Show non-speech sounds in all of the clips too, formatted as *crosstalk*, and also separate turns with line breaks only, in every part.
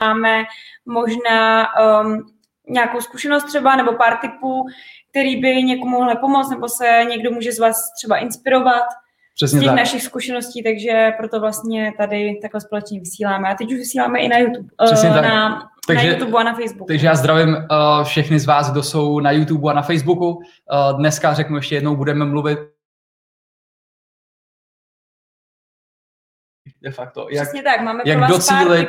máme možná um, nějakou zkušenost třeba nebo pár typů, který by někomu mohly pomoct, nebo se někdo může z vás třeba inspirovat Přesně z těch tak. našich zkušeností, takže proto vlastně tady takhle společně vysíláme. A teď už vysíláme i na YouTube, Přesně uh, tak. na, takže, na YouTube a na Facebooku.
Takže já zdravím uh, všechny z vás, kdo jsou na YouTube a na Facebooku. Uh, dneska řeknu ještě jednou, budeme mluvit de facto,
jak, Přesně tak, máme
jak docílit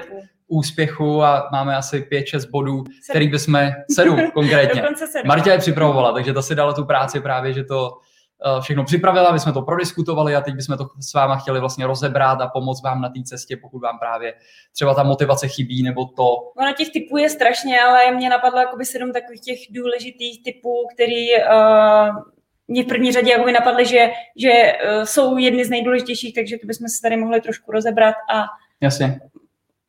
úspěchu a máme asi 5-6 bodů, sedm. který bychom, sedm *laughs* konkrétně. Marta je připravovala, takže ta si dala tu práci právě, že to uh, všechno připravila, aby jsme to prodiskutovali a teď bychom to s váma chtěli vlastně rozebrat a pomoct vám na té cestě, pokud vám právě třeba ta motivace chybí nebo to.
Ono těch typů je strašně, ale mě napadlo jakoby sedm takových těch důležitých typů, který uh, mě v první řadě jako napadly, že, že uh, jsou jedny z nejdůležitějších, takže to bychom se tady mohli trošku rozebrat a
Jasně.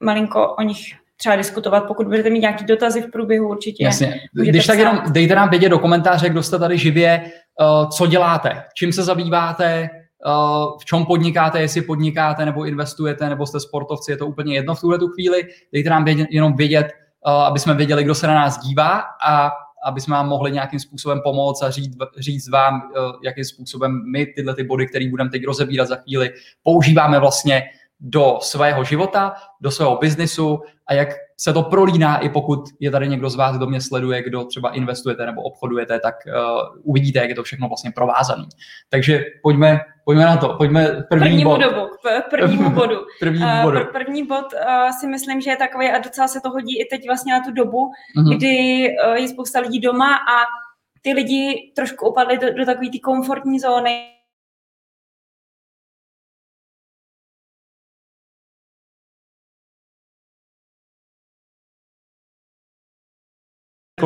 Malinko o nich třeba diskutovat, pokud budete mít nějaké dotazy v průběhu určitě.
Jasně. Když tak jenom dejte nám vědět do komentáře, kdo jste tady živě, uh, co děláte, čím se zabýváte, uh, v čem podnikáte, jestli podnikáte nebo investujete, nebo jste sportovci, je to úplně jedno v tuhle tu chvíli. Dejte nám vědět, jenom vědět, uh, aby jsme věděli, kdo se na nás dívá a aby jsme vám mohli nějakým způsobem pomoct a říct, říct vám, eh, jakým způsobem my tyhle ty body, které budeme teď rozebírat za chvíli, používáme vlastně do svého života, do svého biznisu a jak se to prolíná, i pokud je tady někdo z vás, kdo mě sleduje, kdo třeba investujete nebo obchodujete, tak uh, uvidíte, jak je to všechno vlastně provázané. Takže pojďme, pojďme na to, pojďme první
prvnímu
bod.
Dobu, prvnímu bodu.
první uh, bodu. *laughs*
První bod uh, si myslím, že je takový a docela se to hodí i teď vlastně na tu dobu, uh-huh. kdy uh, je spousta lidí doma a ty lidi trošku upadli do, do takové té komfortní zóny,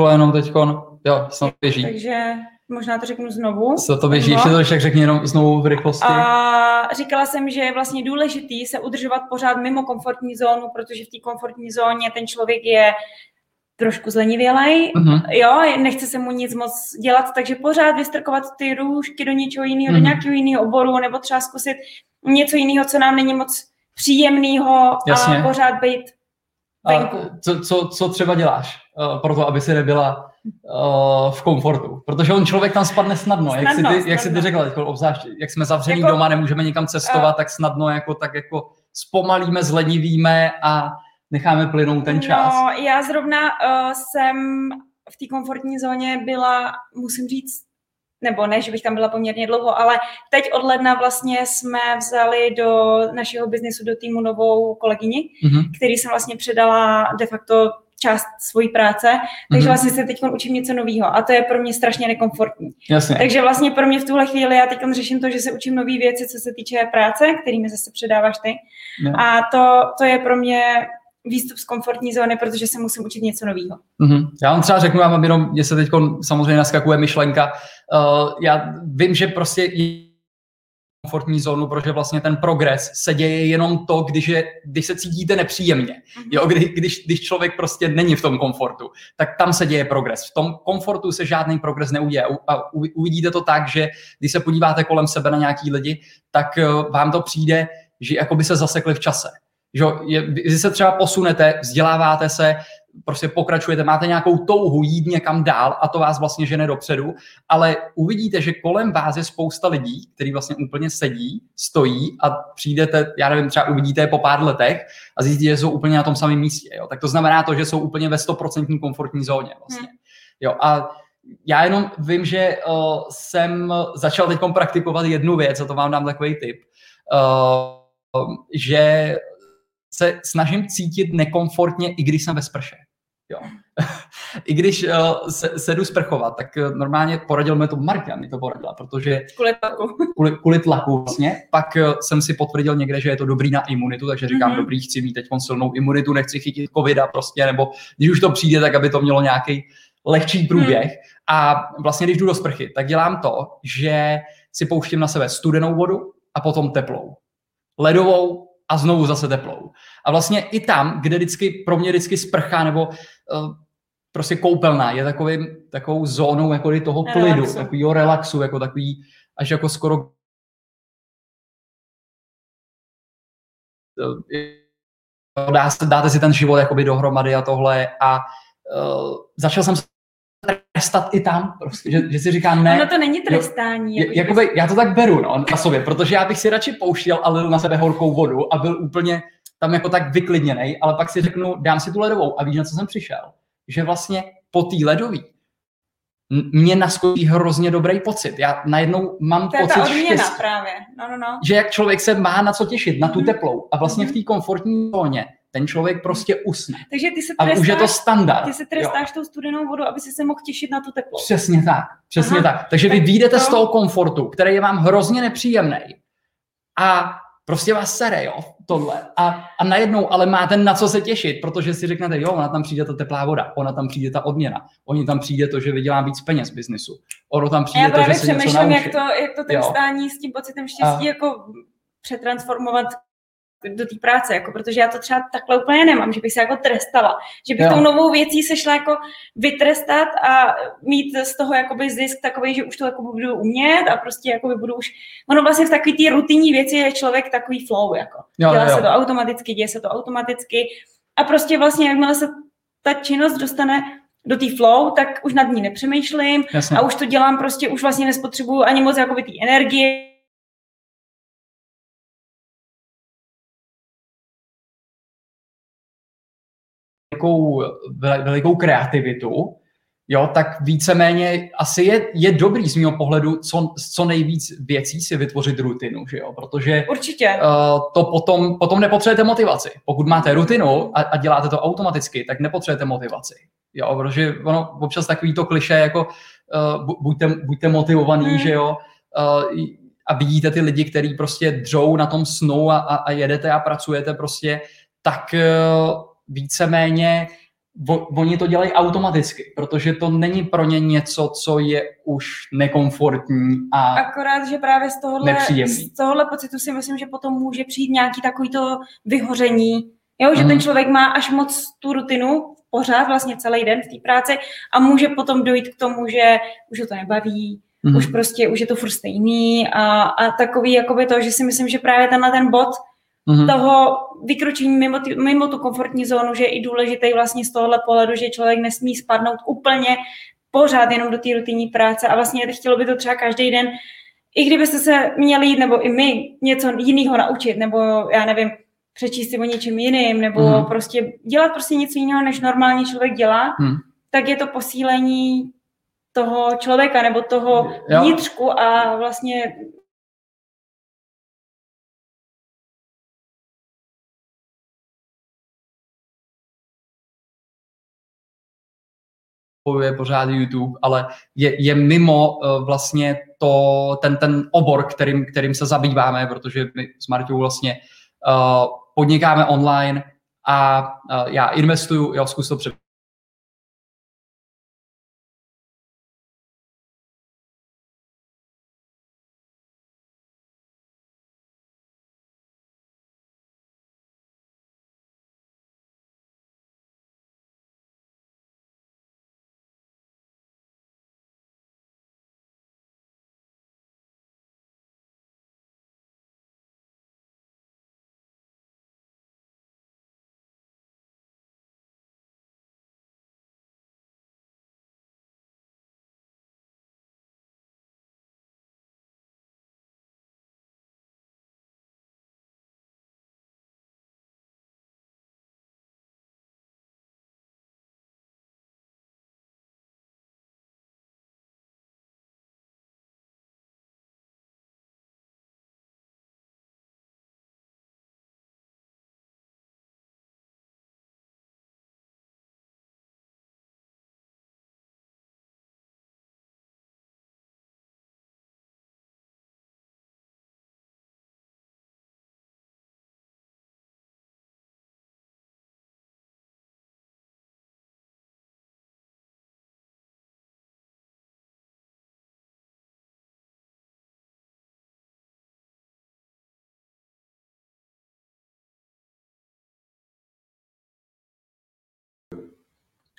jenom teď, jo, snad běží.
Takže možná to řeknu znovu.
Co to běží, ještě to však řekni jenom znovu v rychlosti.
A říkala jsem, že je vlastně důležitý se udržovat pořád mimo komfortní zónu, protože v té komfortní zóně ten člověk je trošku zlenivělej, uh-huh. jo, nechce se mu nic moc dělat, takže pořád vystrkovat ty růžky do něčeho jiného, uh-huh. do mhm. nějakého jiného oboru, nebo třeba zkusit něco jiného, co nám není moc příjemného a pořád být.
A co, co, co třeba děláš? uh, pro to, aby si nebyla uh, v komfortu. Protože on člověk tam spadne snadno. snadno jak, si ty, snadno. jak si ty řekla, jako obzvlášť, jak jsme zavření jako, doma, nemůžeme nikam cestovat, uh, tak snadno jako, tak jako zpomalíme, zlenivíme a necháme plynout ten čas.
No, já zrovna uh, jsem v té komfortní zóně byla, musím říct, nebo ne, že bych tam byla poměrně dlouho, ale teď od ledna vlastně jsme vzali do našeho biznesu do týmu novou kolegyni, mm-hmm. který jsem vlastně předala de facto část svojí práce, takže mm-hmm. vlastně se teď učím něco nového a to je pro mě strašně nekomfortní.
Jasně.
Takže vlastně pro mě v tuhle chvíli já teď řeším to, že se učím nové věci, co se týče práce, kterými zase předáváš ty. No. A to, to je pro mě výstup z komfortní zóny, protože se musím učit něco nového.
Mm-hmm. Já vám třeba řeknu, já mám jenom, mě se teď samozřejmě naskakuje myšlenka. Uh, já vím, že prostě komfortní zónu, protože vlastně ten progres se děje jenom to, když, je, když se cítíte nepříjemně. Mhm. Jo, kdy, když, když člověk prostě není v tom komfortu, tak tam se děje progres. V tom komfortu se žádný progres neuděje. A uvidíte to tak, že když se podíváte kolem sebe na nějaký lidi, tak eh, vám to přijde, že jako by se zasekli v čase. Že je, vy se třeba posunete, vzděláváte se, prostě pokračujete, máte nějakou touhu jít někam dál a to vás vlastně žene dopředu, ale uvidíte, že kolem vás je spousta lidí, kteří vlastně úplně sedí, stojí a přijdete, já nevím, třeba uvidíte je po pár letech a zjistíte, že jsou úplně na tom samém místě. Jo? Tak to znamená to, že jsou úplně ve 100% komfortní zóně vlastně. Hmm. Jo, a já jenom vím, že uh, jsem začal teď praktikovat jednu věc, a to vám dám takový tip, uh, že se snažím cítit nekomfortně, i když jsem ve sprše. Jo. *laughs* I když uh, se, se jdu sprchovat, tak uh, normálně poradil mi to Marka, mi to poradila, protože...
Kvůli tlaku.
Kvůli, kvůli tlaku vlastně. Pak uh, jsem si potvrdil někde, že je to dobrý na imunitu, takže říkám, mm-hmm. dobrý, chci mít teď silnou imunitu, nechci chytit covida prostě, nebo když už to přijde, tak aby to mělo nějaký lehčí průběh. Mm. A vlastně, když jdu do sprchy, tak dělám to, že si pouštím na sebe studenou vodu a potom teplou. Ledovou a znovu zase teplou. A vlastně i tam, kde vždycky, pro mě vždycky sprcha nebo uh, prostě koupelna je takovým, takovou zónou jako toho klidu, relaxu. takového relaxu, jako takový až jako skoro dá, dáte si ten život jakoby dohromady a tohle a uh, začal jsem trestat i tam, prostě, že, že si říkám ne.
Ono to není trestání.
Jo, jako jakoby, já to tak beru no, na sobě, protože já bych si radši pouštěl a lil na sebe horkou vodu a byl úplně tam jako tak vyklidněný, ale pak si řeknu, dám si tu ledovou a víš, na co jsem přišel? Že vlastně po té ledový mě naskočí hrozně dobrý pocit. Já najednou mám
to
pocit
ta štěstí, právě. No, no, no.
Že jak člověk se má na co těšit, na tu mm. teplou a vlastně mm. v té komfortní zóně ten člověk prostě usne.
Takže ty se
trestáš, a už je to standard.
Ty se trestáš jo. tou studenou vodu, aby si se mohl těšit na tu teplou.
Přesně tak, přesně Aha. tak. Takže tak vy vyjdete to... z toho komfortu, který je vám hrozně nepříjemný a prostě vás sere, jo, tohle. A, a najednou ale máte na co se těšit, protože si řeknete, jo, ona tam přijde ta teplá voda, ona tam přijde ta odměna, oni tam přijde to, že vydělám víc peněz v biznisu, ono tam přijde to, že se něco naučí.
jak to, jak to ten jo. stání s tím pocitem štěstí a... jako přetransformovat do té práce, jako, protože já to třeba takhle úplně nemám, že bych se jako trestala, že bych jo. tou novou věcí se šla jako vytrestat a mít z toho jakoby zisk takový, že už to jako budu umět a prostě jako budu už, ono vlastně v takový té rutinní věci je člověk takový flow, jako. Jo, Dělá jo. se to automaticky, děje se to automaticky a prostě vlastně jakmile se ta činnost dostane do té flow, tak už nad ní nepřemýšlím Jasně. a už to dělám prostě, už vlastně nespotřebuju ani moc jakoby té energie,
velikou, velikou kreativitu, jo, tak víceméně asi je, je dobrý z mého pohledu co, co nejvíc věcí si vytvořit rutinu, že jo, protože
Určitě.
Uh, to potom, potom nepotřebujete motivaci. Pokud máte rutinu a, a děláte to automaticky, tak nepotřebujete motivaci. Jo, protože ono občas takový to kliše jako uh, buďte, buďte motivovaný, hmm. že jo, uh, a vidíte ty lidi, kteří prostě dřou na tom snu a, a, a jedete a pracujete prostě, tak uh, víceméně oni to dělají automaticky, protože to není pro ně něco, co je už nekomfortní a
Akorát, že právě z tohohle, z tohohle pocitu si myslím, že potom může přijít nějaký takovýto vyhoření, jo? že mm. ten člověk má až moc tu rutinu pořád vlastně celý den v té práci a může potom dojít k tomu, že už ho to nebaví, mm. už prostě, už je to furt stejný a, a takový jakoby to, že si myslím, že právě tenhle ten bod mm-hmm. toho vykročení mimo, ty, mimo tu komfortní zónu, že je i důležitý vlastně z tohohle pohledu, že člověk nesmí spadnout úplně pořád jenom do té rutinní práce a vlastně chtělo by to třeba každý den, i kdybyste se měli jít, nebo i my, něco jiného naučit, nebo já nevím, přečíst si o něčem jiným, nebo mm. prostě dělat prostě něco jiného, než normálně člověk dělá, mm. tak je to posílení toho člověka nebo toho jo. vnitřku a vlastně
je pořád YouTube, ale je, je mimo uh, vlastně to, ten, ten obor, kterým, kterým se zabýváme, protože my s Martou vlastně uh, podnikáme online a uh, já investuju, jo, zkus to před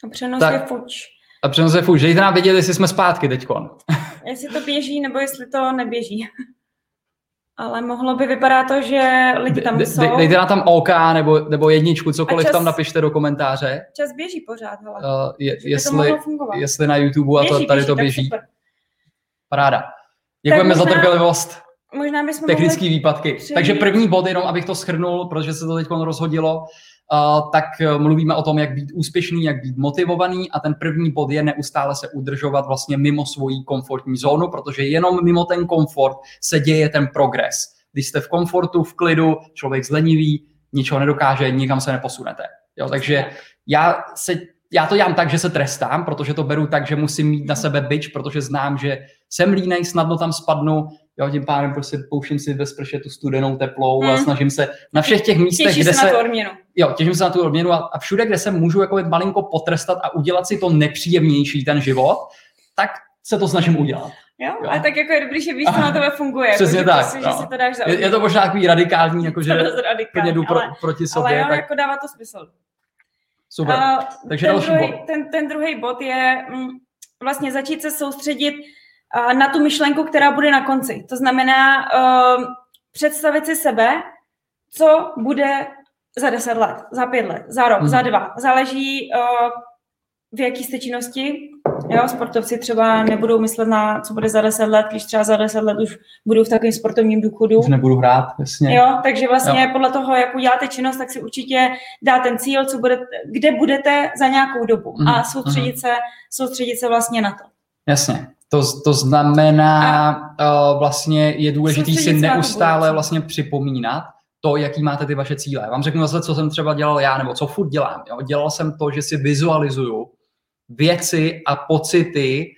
A přenos tak, je fuč.
A přenos je fuč. Dejte nám vědět, jestli jsme zpátky teďkon. *laughs*
jestli to běží, nebo jestli to neběží. Ale mohlo by vypadat to, že lidi tam jsou.
De, dejte nám tam OK nebo, nebo jedničku, cokoliv čas, tam napište do komentáře.
Čas běží pořád, hele.
Uh, je, jestli, jestli na YouTube a to, tady to běží. Paráda. Děkujeme možná, za trpělivost.
Možná bychom
Technické výpadky. Přijít. Takže první bod, jenom abych to schrnul, protože se to teď rozhodilo, uh, tak eh, mluvíme o tom, jak být úspěšný, jak být motivovaný a ten první bod je neustále se udržovat vlastně mimo svoji komfortní zónu, protože jenom mimo ten komfort se děje ten progres. Když jste v komfortu, v klidu, člověk zlenivý, ničeho nedokáže, nikam se neposunete. Jo, takže já se já to dělám tak, že se trestám, protože to beru tak, že musím mít na sebe byč, protože znám, že jsem línej, snadno tam spadnu, jo, tím pádem prostě pouštím si ve sprše tu studenou teplou hmm. a snažím se na všech těch místech,
Těší
kde
se... na tu odměnu.
Jo, těším se na tu odměnu a, a všude, kde se můžu jako malinko potrestat a udělat si to nepříjemnější ten život, tak se to snažím udělat.
Jo, jo. a tak jako je dobrý, že víš, co na tebe funguje.
Přesně
jako,
tak.
Prostě, že si to dáš za
je, je, to možná takový radikální, jako že radikální, jdu pro,
ale,
proti sobě.
Ale jo,
tak...
jako dává to smysl.
Super. Uh, Takže ten další
druhý,
bod.
Ten, ten druhý bod je mm, vlastně začít se soustředit na tu myšlenku, která bude na konci. To znamená uh, představit si sebe, co bude za deset let, za pět let, za rok, hmm. za dva. Záleží, uh, v jaký jste činnosti. Jo, sportovci třeba nebudou myslet na, co bude za deset let, když třeba za deset let už budou v takovém sportovním důchodu.
Už nebudu hrát, jasně.
Jo, takže vlastně jo. podle toho, jak uděláte činnost, tak si určitě dá ten cíl, co bude, kde budete za nějakou dobu mm. a soustředit, mm. se, soustředit se vlastně na to.
Jasně. To, to znamená, a uh, vlastně je důležité si neustále vlastně připomínat, to, jaký máte ty vaše cíle. Já vám řeknu zase, co jsem třeba dělal já, nebo co furt dělám. Jo? Dělal jsem to, že si vizualizuju věci a pocity,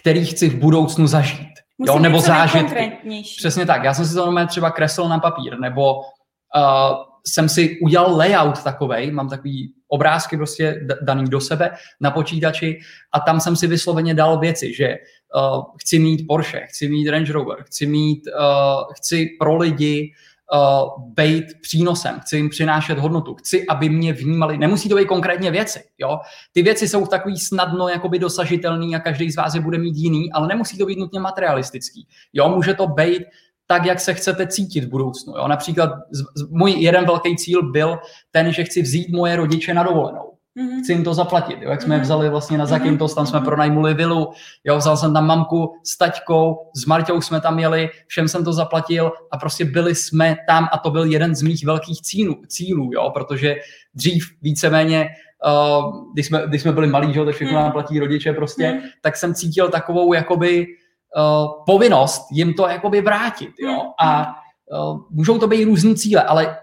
které chci v budoucnu zažít.
Musí
jo?
Nebo
zážitky. Přesně tak. Já jsem si to normálně třeba kreslil na papír, nebo uh, jsem si udělal layout takovej, mám takový obrázky prostě daný do sebe na počítači a tam jsem si vysloveně dal věci, že uh, chci mít Porsche, chci mít Range Rover, chci mít, uh, chci pro lidi uh, být přínosem, chci jim přinášet hodnotu, chci, aby mě vnímali, nemusí to být konkrétně věci, jo. Ty věci jsou takový snadno jakoby dosažitelný a každý z vás je bude mít jiný, ale nemusí to být nutně materialistický, jo. Může to být tak, jak se chcete cítit v budoucnu, jo. Například z, z, můj jeden velký cíl byl ten, že chci vzít moje rodiče na dovolenou. Mm-hmm. Chci jim to zaplatit, jo? jak jsme mm-hmm. vzali vlastně na Zakynthos, tam jsme mm-hmm. pronajmuli vilu, jo? vzal jsem tam mamku s taťkou, s Marťou jsme tam jeli, všem jsem to zaplatil a prostě byli jsme tam a to byl jeden z mých velkých cílů, cílů jo? protože dřív víceméně Uh, když, jsme, když jsme byli malí, že, tak všechno nám platí rodiče prostě, mm. tak jsem cítil takovou jakoby uh, povinnost jim to jakoby vrátit, jo, mm. a uh, můžou to být různý cíle, ale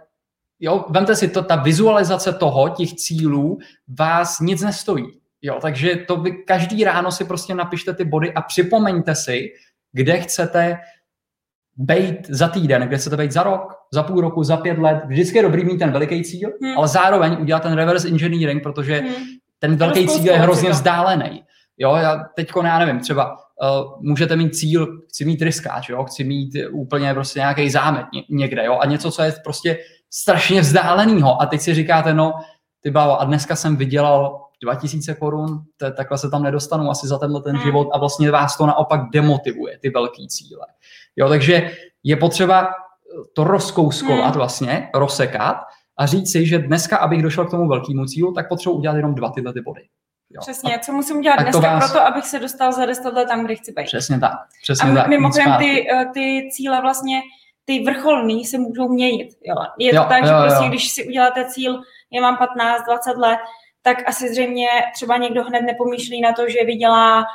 jo, vemte si to, ta vizualizace toho, těch cílů, vás nic nestojí. Jo, takže to vy každý ráno si prostě napište ty body a připomeňte si, kde chcete být za týden, kde chcete být za rok, za půl roku, za pět let. Vždycky je dobrý mít ten veliký cíl, hmm. ale zároveň udělat ten reverse engineering, protože hmm. ten velký cíl je hrozně vzdálený. Jo, já teďko, já nevím, třeba uh, můžete mít cíl, chci mít ryskáč, jo, chci mít úplně prostě nějaký zámet někde, jo, a něco, co je prostě strašně vzdálenýho. A teď si říkáte, no, ty bávo, a dneska jsem vydělal 2000 korun, takhle se tam nedostanu asi za tenhle ten hmm. život a vlastně vás to naopak demotivuje, ty velký cíle. Jo, takže je potřeba to rozkouskovat hmm. vlastně, rozsekat a říct si, že dneska, abych došel k tomu velkému cílu, tak potřebuji udělat jenom dva tyhle ty body.
Jo. Přesně, co musím dělat dneska vás... proto, abych se dostal za 10 let tam, kde chci být.
Přesně tak. Přesně
a
tak.
mimochodem ty, eh, ty cíle vlastně ty vrcholný se můžou měnit. Jo. Je to
jo,
tak,
jo,
že
jo.
prostě, když si uděláte cíl, já mám 15, 20 let, tak asi zřejmě třeba někdo hned nepomýšlí na to, že vydělá,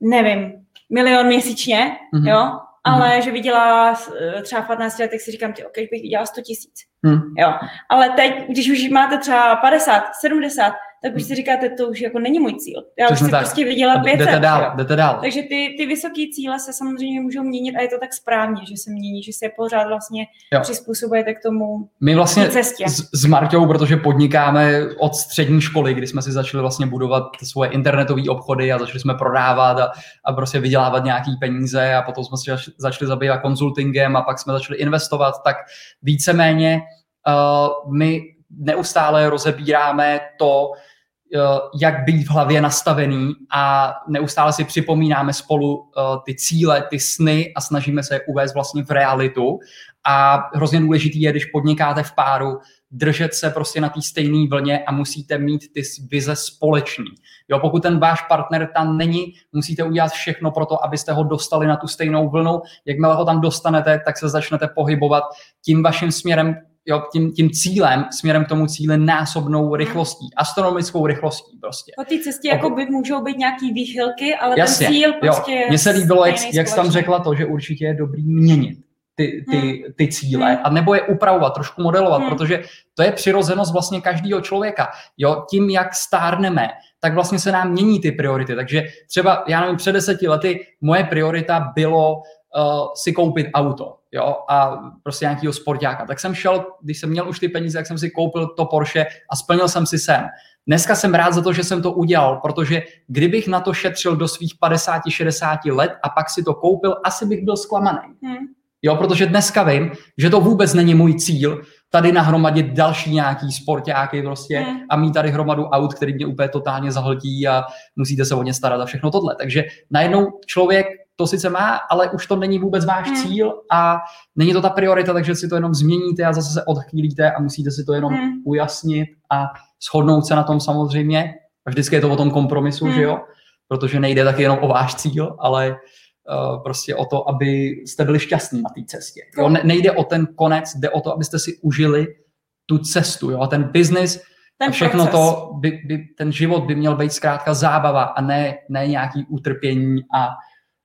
nevím, milion měsíčně, mm-hmm. jo, ale mm-hmm. že vydělá eh, třeba v 15 letech, si říkám, ty, ok, bych vydělala 100 tisíc. Mm. Jo. Ale teď, když už máte třeba 50, 70, tak už si říkáte, to už jako není můj cíl. Já Přesně už si tak. prostě vydělat 500.
Jdete dál, jdete dál.
Takže ty, ty vysoké cíle se samozřejmě můžou měnit a je to tak správně, že se mění, že se pořád vlastně jo. přizpůsobujete k tomu
My vlastně
cestě.
S, s Marťou, protože podnikáme od střední školy, kdy jsme si začali vlastně budovat svoje internetové obchody a začali jsme prodávat a, a prostě vydělávat nějaký peníze a potom jsme se začali zabývat konzultingem a pak jsme začali investovat, tak víceméně uh, my neustále rozebíráme to, jak být v hlavě nastavený a neustále si připomínáme spolu ty cíle, ty sny a snažíme se je uvést vlastně v realitu. A hrozně důležitý je, když podnikáte v páru, držet se prostě na té stejné vlně a musíte mít ty vize společný. Jo, pokud ten váš partner tam není, musíte udělat všechno pro to, abyste ho dostali na tu stejnou vlnu. Jakmile ho tam dostanete, tak se začnete pohybovat tím vaším směrem, jo, tím, tím cílem, směrem k tomu cíli násobnou rychlostí, astronomickou rychlostí prostě.
Po té cestě jako by můžou být nějaký výchylky, ale Jasně, ten cíl prostě jo.
Mně se líbilo, jak, jak jsi tam řekla to, že určitě je dobrý měnit ty, ty, hmm. ty cíle, hmm. a nebo je upravovat, trošku modelovat, hmm. protože to je přirozenost vlastně každého člověka. Jo, tím, jak stárneme, tak vlastně se nám mění ty priority. Takže třeba, já nevím, před deseti lety moje priorita bylo uh, si koupit auto, jo, a prostě nějakého sportáka. Tak jsem šel, když jsem měl už ty peníze, tak jsem si koupil to Porsche a splnil jsem si sen. Dneska jsem rád za to, že jsem to udělal, protože kdybych na to šetřil do svých 50-60 let a pak si to koupil, asi bych byl zklamaný. Hmm. Jo, protože dneska vím, že to vůbec není můj cíl, tady nahromadit další nějaký sportáky prostě hmm. a mít tady hromadu aut, který mě úplně totálně zahltí a musíte se o ně starat a všechno tohle. Takže najednou člověk to sice má, ale už to není vůbec váš hmm. cíl a není to ta priorita, takže si to jenom změníte a zase se odchýlíte a musíte si to jenom hmm. ujasnit a shodnout se na tom samozřejmě. A vždycky je to o tom kompromisu, hmm. že jo? Protože nejde taky jenom o váš cíl, ale Eh, prostě o to, aby jste byli šťastní na té cestě. Jo? Ne, nejde o ten konec, jde o to, abyste si užili tu cestu. Jo? A ten biznis, ten a všechno proces. to, by, by, ten život by měl být zkrátka zábava a ne, ne nějaký utrpění a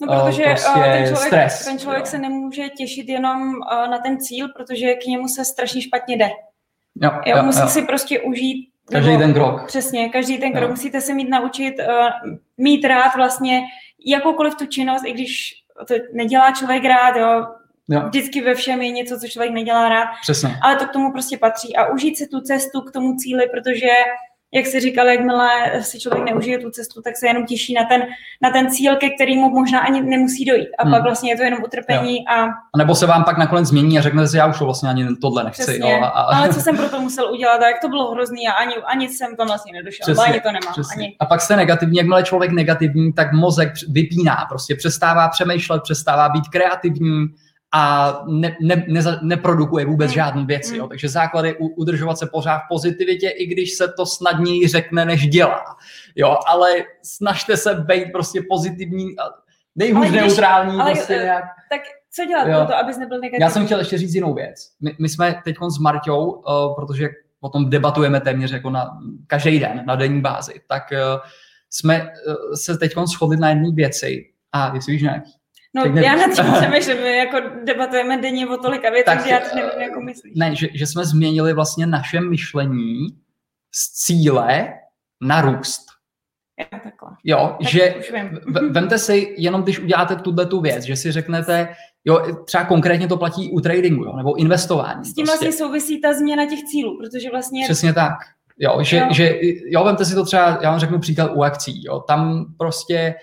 No, protože uh, prostě ten člověk, stres, ten člověk jo. se nemůže těšit jenom uh, na ten cíl, protože k němu se strašně špatně jde. Jo, jo, jo, musí jo. si prostě užít
Každý nebo, ten krok.
Přesně, každý ten krok. Jo. Musíte se mít naučit uh, mít rád vlastně jakoukoliv tu činnost, i když to nedělá člověk rád, jo, Jo. Vždycky ve všem je něco, co člověk nedělá rád.
Přesně.
Ale to k tomu prostě patří. A užít si tu cestu k tomu cíli, protože jak jsi říkal, jakmile si člověk neužije tu cestu, tak se jenom těší na ten, na ten cíl, ke kterému možná ani nemusí dojít. A hmm. pak vlastně je to jenom utrpení. A...
a nebo se vám pak nakonec změní a řeknete si, já už vlastně ani tohle nechci.
Přesně. Jo, a. Ale co jsem pro to musel udělat, a jak to bylo hrozný a ani, ani jsem to vlastně nedošel, přesně, ani to nemám. Ani...
A pak jste negativní, jakmile člověk negativní, tak mozek vypíná, prostě přestává přemýšlet, přestává být kreativní, a ne, ne, ne, neprodukuje vůbec mm. žádné věci. Mm. Jo. Takže základ je udržovat se pořád v pozitivitě, i když se to snadněji řekne, než dělá. Jo, ale snažte se být prostě pozitivní, nejhůř neutrální. Ale, prostě nějak.
Tak co dělat jo. pro to, abys nebyl negativní?
Já jsem chtěl ještě říct jinou věc. My, my jsme teď s Marťou, uh, protože o tom debatujeme téměř jako na každý den, na denní bázi, tak uh, jsme uh, se teď shodli na jedné věci. A jestli víš nějaký?
No, tak já na tím *laughs* přemýšlím, my jako debatujeme denně o tolika věcech, že já to nevím, jako myslíš.
Ne, že, že jsme změnili vlastně naše myšlení z cíle na růst.
Jo, takhle.
Jo, tak že vemte si, jenom když uděláte tuhle tu věc, že si řeknete, jo, třeba konkrétně to platí u tradingu, jo, nebo investování.
S tím prostě. vlastně souvisí ta změna těch cílů, protože vlastně...
Přesně tak. Jo, že, jo. že jo, vemte si to třeba, já vám řeknu příklad u akcí, jo, tam prostě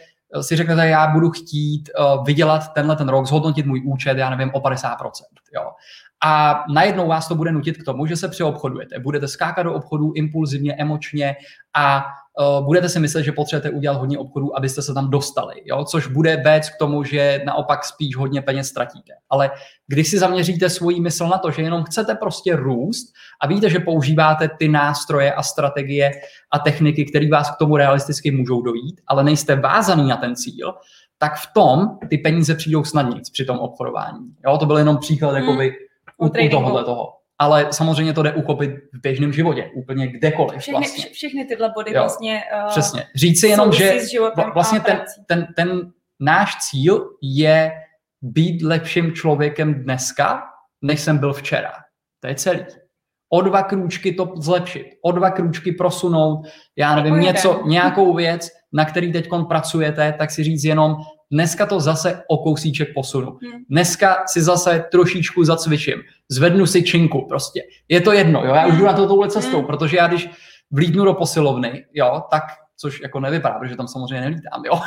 si řeknete, já budu chtít uh, vydělat tenhle ten rok, zhodnotit můj účet, já nevím, o 50%. Jo. A najednou vás to bude nutit k tomu, že se přeobchodujete. Budete skákat do obchodů impulzivně, emočně a budete si myslet, že potřebujete udělat hodně obchodů, abyste se tam dostali, jo? což bude vést k tomu, že naopak spíš hodně peněz ztratíte. Ale když si zaměříte svoji mysl na to, že jenom chcete prostě růst a víte, že používáte ty nástroje a strategie a techniky, které vás k tomu realisticky můžou dojít, ale nejste vázaný na ten cíl, tak v tom ty peníze přijdou snadněji při tom obchodování. Jo, to byl jenom příklad hmm. jakoby, u, u tohohle toho ale samozřejmě to jde ukopit v běžném životě, úplně kdekoliv.
Všechny,
vlastně.
všechny tyhle body jo. vlastně
uh, Přesně. Říci jenom, že vlastně ten, ten, ten náš cíl je být lepším člověkem dneska, než jsem byl včera. To je celý. O dva krůčky to zlepšit, o dva krůčky prosunout, já nevím, něco, nějakou věc, na který teď pracujete, tak si říct jenom, dneska to zase o kousíček posunu. Hmm. Dneska si zase trošičku zacvičím, zvednu si činku prostě. Je to jedno, jo, já už jdu na to touhle cestou, hmm. protože já když vlídnu do posilovny, jo, tak což jako nevypadá, protože tam samozřejmě nelítám, jo.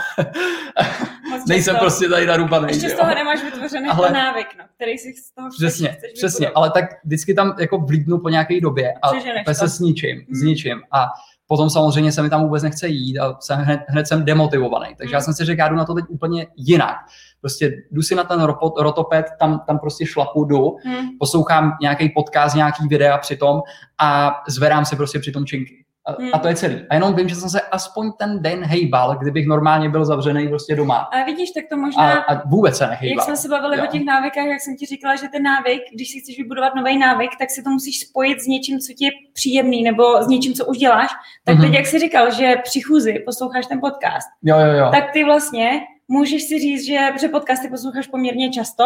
*laughs* Nejsem prostě tady narubaný.
Ještě z toho nemáš vytvořený ale, návyk, no, který si z toho
Přesně, chceš přesně, ale tak vždycky tam jako vlídnu po nějaké době a se s ničím, hmm. s ničím a potom samozřejmě se mi tam vůbec nechce jít a jsem hned, hned jsem demotivovaný. Takže já hmm. jsem si řekl, já jdu na to teď úplně jinak. Prostě jdu si na ten rotoped, tam, tam prostě šlapu jdu, hmm. poslouchám nějaký podcast, nějaký videa přitom a zvedám si prostě přitom činky. A, hmm. a to je celý. A jenom vím, že jsem se aspoň ten den hejbal, kdybych normálně byl zavřený prostě doma.
A vidíš, tak to možná...
A, a vůbec se nehejbal.
Jak jsme se bavili jo. o těch návykách, jak jsem ti říkala, že ten návyk, když si chceš vybudovat nový návyk, tak si to musíš spojit s něčím, co ti je příjemný, nebo s něčím, co už děláš. Tak mm-hmm. teď, jak jsi říkal, že při chůzi posloucháš ten podcast,
jo, jo, jo.
tak ty vlastně můžeš si říct, že protože podcasty posloucháš poměrně často,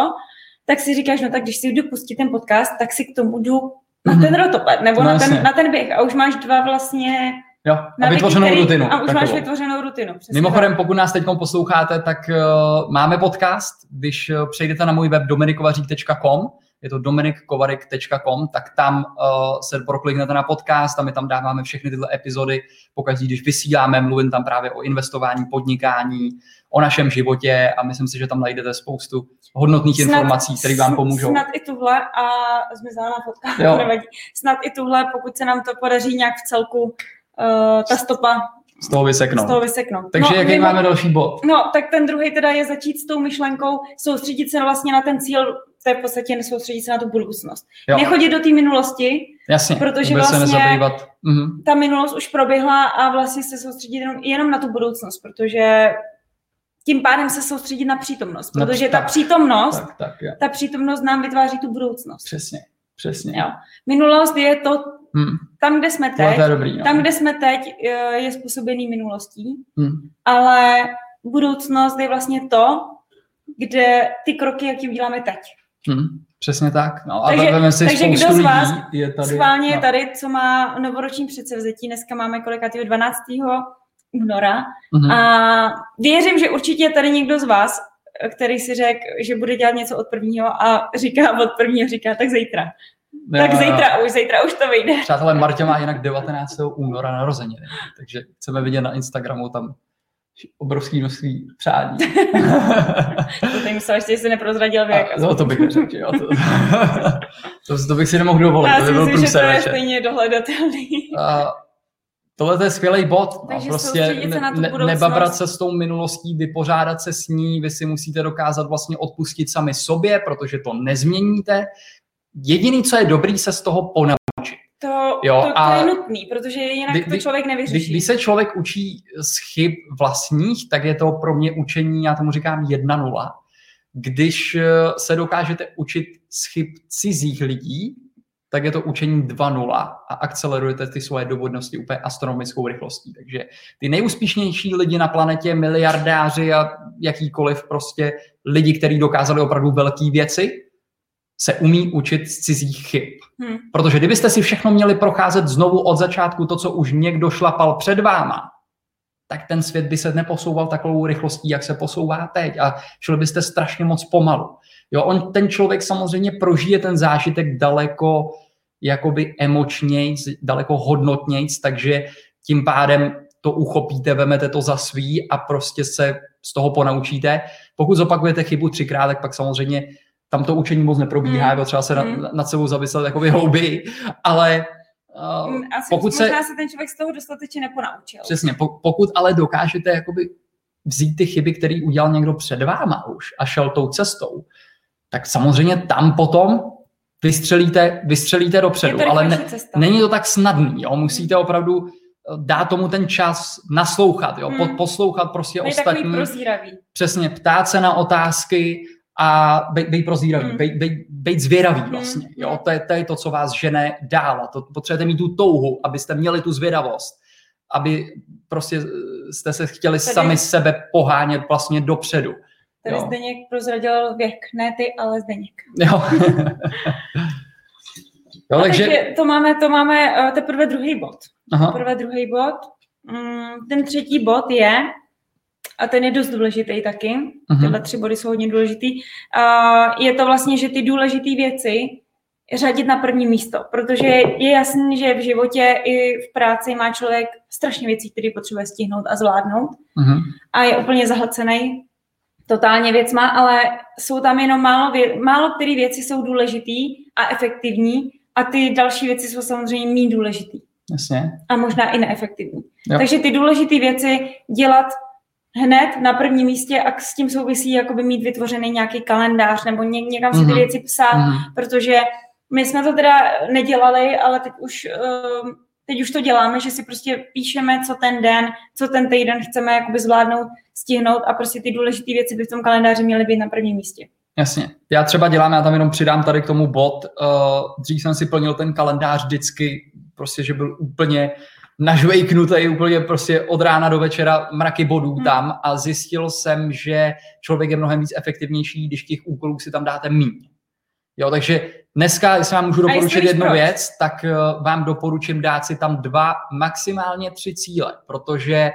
tak si říkáš, no tak když si jdu pustit ten podcast, tak si k tomu jdu na ten mhm. rotoped nebo no, na, ten, na ten běh a už máš dva vlastně
Jo, a vytvořenou který, rutinu.
A už takovou. máš vytvořenou rutinu.
Mimochodem, tak. pokud nás teď posloucháte, tak uh, máme podcast, když uh, přejdete na můj web dominikovařík.com, je to dominikkovarik.com, tak tam uh, se prokliknete na podcast a my tam dáváme všechny tyhle epizody, pokaždý, když vysíláme, mluvím tam právě o investování, podnikání, o našem životě a myslím si, že tam najdete spoustu hodnotných snad, informací, které vám pomůžou.
Snad i tuhle a zmizela na fotka, nevadí. Snad i tuhle, pokud se nám to podaří nějak v celku uh, ta stopa
z toho vyseknout.
Z toho.
Takže no, jaký máme další bod?
No, tak ten druhý teda je začít s tou myšlenkou, soustředit se vlastně na ten cíl, to je v podstatě soustředit se na tu budoucnost. Jo. Nechodit do té minulosti,
Jasně,
protože vlastně se mhm. ta minulost už proběhla a vlastně se soustředit jenom, jenom na tu budoucnost, protože tím pádem se soustředit na přítomnost, no, protože no, ta tak, přítomnost, tak, tak, ta přítomnost nám vytváří tu budoucnost.
Přesně, přesně.
Jo. Minulost je to, hmm. tam, kde jsme teď,
to dobrý,
tam, kde jsme teď, je způsobený minulostí, hmm. ale budoucnost je vlastně to, kde ty kroky, jaký uděláme teď.
Hmm. Přesně tak. No, a
takže, si takže kdo z vás je tady, schválně no. tady, co má novoroční předsevzetí, dneska máme kolikátýho 12 února. Mm-hmm. A věřím, že určitě tady někdo z vás, který si řekl, že bude dělat něco od prvního a říká od prvního, říká tak zítra. Já, tak zítra už, zítra už to vyjde.
Přátelé, Martě má jinak 19. února narozeniny, takže chceme vidět na Instagramu tam obrovský množství přání. *laughs* *laughs*
to ty myslel, že jsi neprozradil věk.
A, no to bych neřekl, jo. To, *laughs* to, to, bych si nemohl dovolit.
Já si myslím, že to je stejně dohledatelný. A,
Tohle je skvělý bod. Takže a prostě ne, ne, nebabrat se s tou minulostí, vypořádat se s ní, vy si musíte dokázat vlastně odpustit sami sobě, protože to nezměníte. Jediný, co je dobrý, se z toho ponaučit.
To, jo, to, to je nutný, protože jinak kdy, to člověk nevyřeší.
Když, když se člověk učí z chyb vlastních, tak je to pro mě učení, já tomu říkám 1-0. Když eh, se dokážete učit z chyb cizích lidí, tak je to učení 2.0 a akcelerujete ty svoje dovodnosti úplně astronomickou rychlostí. Takže ty nejúspěšnější lidi na planetě, miliardáři a jakýkoliv prostě lidi, kteří dokázali opravdu velké věci, se umí učit z cizích chyb. Hmm. Protože kdybyste si všechno měli procházet znovu od začátku, to, co už někdo šlapal před váma, tak ten svět by se neposouval takovou rychlostí, jak se posouvá teď a šli byste strašně moc pomalu. Jo, on, ten člověk samozřejmě prožije ten zážitek daleko jakoby emočnějc, daleko hodnotnějc, takže tím pádem to uchopíte, vemete to za svý a prostě se z toho ponaučíte. Pokud zopakujete chybu třikrát, tak pak samozřejmě tam to učení moc neprobíhá, mm. třeba se mm. nad, nad sebou zamyslet jako hlouběji, ale
uh, Asi pokud se... se ten člověk z toho dostatečně neponaučil.
Přesně, pokud ale dokážete jakoby vzít ty chyby, které udělal někdo před váma už a šel tou cestou, tak samozřejmě tam potom vystřelíte, vystřelíte dopředu, to ale ne, není to tak snadný, jo? musíte opravdu eh, dát tomu ten čas naslouchat, jo? Hmm. poslouchat prostě
Není
ostatní. Přesně, ptát se na otázky a být, být prozíravý, hmm. být, být, být zvěravý hmm. vlastně. Hmm. Jo? To, je, to je to, co vás žene dál. To potřebujete mít tu touhu, abyste měli tu zvědavost, aby prostě eh, jste se chtěli Tady... sami sebe pohánět vlastně dopředu.
Tady jo. Zdeněk prozradil věk, ne ty, ale Zdeněk.
Jo. *laughs* jo
takže... takže to máme, to máme uh, teprve druhý bod. Aha. Teprve druhý bod. Mm, ten třetí bod je, a ten je dost důležitý taky, uh-huh. tyhle tři body jsou hodně důležitý, uh, je to vlastně, že ty důležité věci řadit na první místo, protože je jasný, že v životě i v práci má člověk strašně věcí, které potřebuje stihnout a zvládnout uh-huh. a je úplně zahlcený totálně věc má, ale jsou tam jenom málo, vě- málo které věci jsou důležitý a efektivní a ty další věci jsou samozřejmě méně důležitý.
Jasně.
A možná i neefektivní. Jo. Takže ty důležité věci dělat hned na prvním místě a s tím souvisí jakoby mít vytvořený nějaký kalendář nebo ně, někam si ty mm-hmm. věci psát, mm-hmm. protože my jsme to teda nedělali, ale teď už, ehm, teď už to děláme, že si prostě píšeme, co ten den, co ten týden chceme jakoby zvládnout, stihnout a prostě ty důležité věci by v tom kalendáři měly být na prvním místě.
Jasně. Já třeba dělám, já tam jenom přidám tady k tomu bod. Uh, dřív jsem si plnil ten kalendář vždycky, prostě, že byl úplně nažvejknutý úplně prostě od rána do večera mraky bodů hmm. tam a zjistil jsem, že člověk je mnohem víc efektivnější, když těch úkolů si tam dáte míň. Jo, takže dneska, jestli vám můžu doporučit jednu proč? věc, tak uh, vám doporučím dát si tam dva, maximálně tři cíle, protože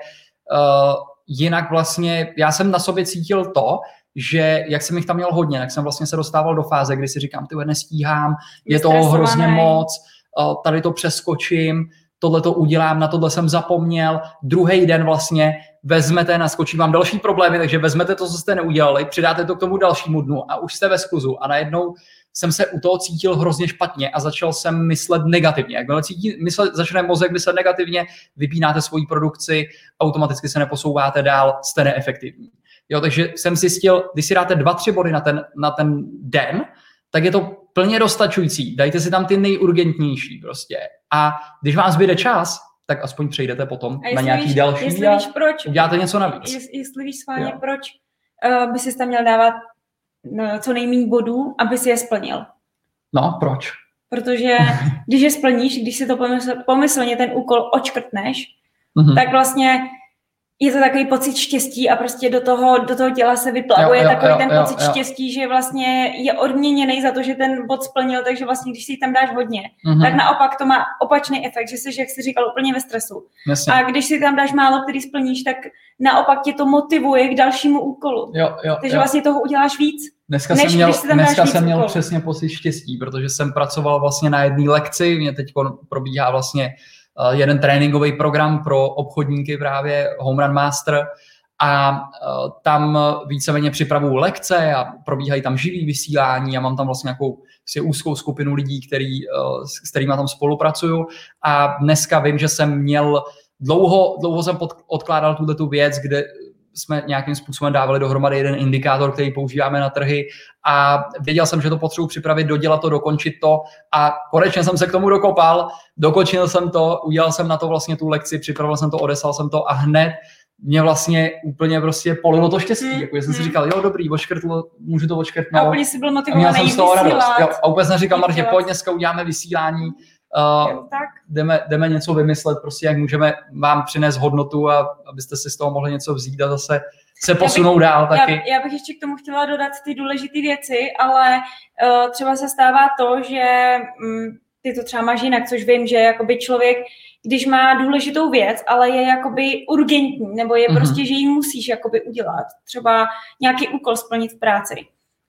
uh, jinak vlastně, já jsem na sobě cítil to, že jak jsem jich tam měl hodně, tak jsem vlastně se dostával do fáze, kdy si říkám, ty nestíhám, je to hrozně moc, uh, tady to přeskočím, tohle to udělám, na tohle jsem zapomněl, druhý den vlastně vezmete, naskočí vám další problémy, takže vezmete to, co jste neudělali, přidáte to k tomu dalšímu dnu a už jste ve skluzu a najednou jsem se u toho cítil hrozně špatně a začal jsem myslet negativně. Jakmile cítí, myslet, začne mozek myslet negativně, vypínáte svoji produkci, automaticky se neposouváte dál, jste neefektivní. Jo, takže jsem zjistil, když si dáte dva, tři body na ten, na ten den, tak je to plně dostačující. Dajte si tam ty nejurgentnější prostě. A když vám zbyde čas, tak aspoň přejdete potom na nějaký víš, další
jestli víš, proč,
uděláte něco navíc.
Jest, jestli víš schválně, proč uh, by si tam měl dávat no, co nejméně bodů, aby si je splnil.
No, proč?
Protože *laughs* když je splníš, když si to pomysl, pomyslně ten úkol očkrtneš, mm-hmm. tak vlastně je to takový pocit štěstí a prostě do toho, do toho těla se vyplavuje jo, jo, takový jo, ten jo, pocit jo. štěstí, že vlastně je odměněný za to, že ten bod splnil, takže vlastně když si tam dáš hodně, mm-hmm. tak naopak to má opačný efekt, že jsi, jak jsi říkal, úplně ve stresu. Jasně. A když si tam dáš málo, který splníš, tak naopak tě to motivuje k dalšímu úkolu.
Jo, jo,
takže
jo.
vlastně toho uděláš víc.
Dneska než jsem měl, dneska jsem měl přesně pocit štěstí, protože jsem pracoval vlastně na jedné lekci, mě teď probíhá vlastně jeden tréninkový program pro obchodníky právě Home Run Master a eh, tam víceméně připravuju lekce a probíhají tam živý vysílání a mám tam vlastně nějakou vlastně úzkou skupinu lidí, který, eh, s kterými tam spolupracuju. A dneska vím, že jsem měl dlouho, dlouho jsem pod, odkládal tuhle tu věc, kde jsme nějakým způsobem dávali dohromady jeden indikátor, který používáme na trhy a věděl jsem, že to potřebuji připravit, dodělat to, dokončit to a konečně jsem se k tomu dokopal, dokončil jsem to, udělal jsem na to vlastně tu lekci, připravil jsem to, odeslal jsem to a hned mě vlastně úplně prostě polilo to štěstí. Mm, jako jsem si říkal, jo, dobrý, oškrtlo, můžu to oškrtnout.
A úplně si byl motivovaný jsem z toho radost.
Jo, a úplně jsem říkal, Martě, pojď dneska uděláme vysílání, Uh, tak. Jdeme, jdeme něco vymyslet, prostě jak můžeme vám přinést hodnotu a abyste si z toho mohli něco vzít a zase se posunou bych, dál taky.
Já, já bych ještě k tomu chtěla dodat ty důležité věci, ale uh, třeba se stává to, že um, ty to třeba máš jinak, což vím, že jakoby člověk, když má důležitou věc, ale je jakoby urgentní, nebo je mm-hmm. prostě, že ji musíš jakoby udělat, třeba nějaký úkol splnit v práci,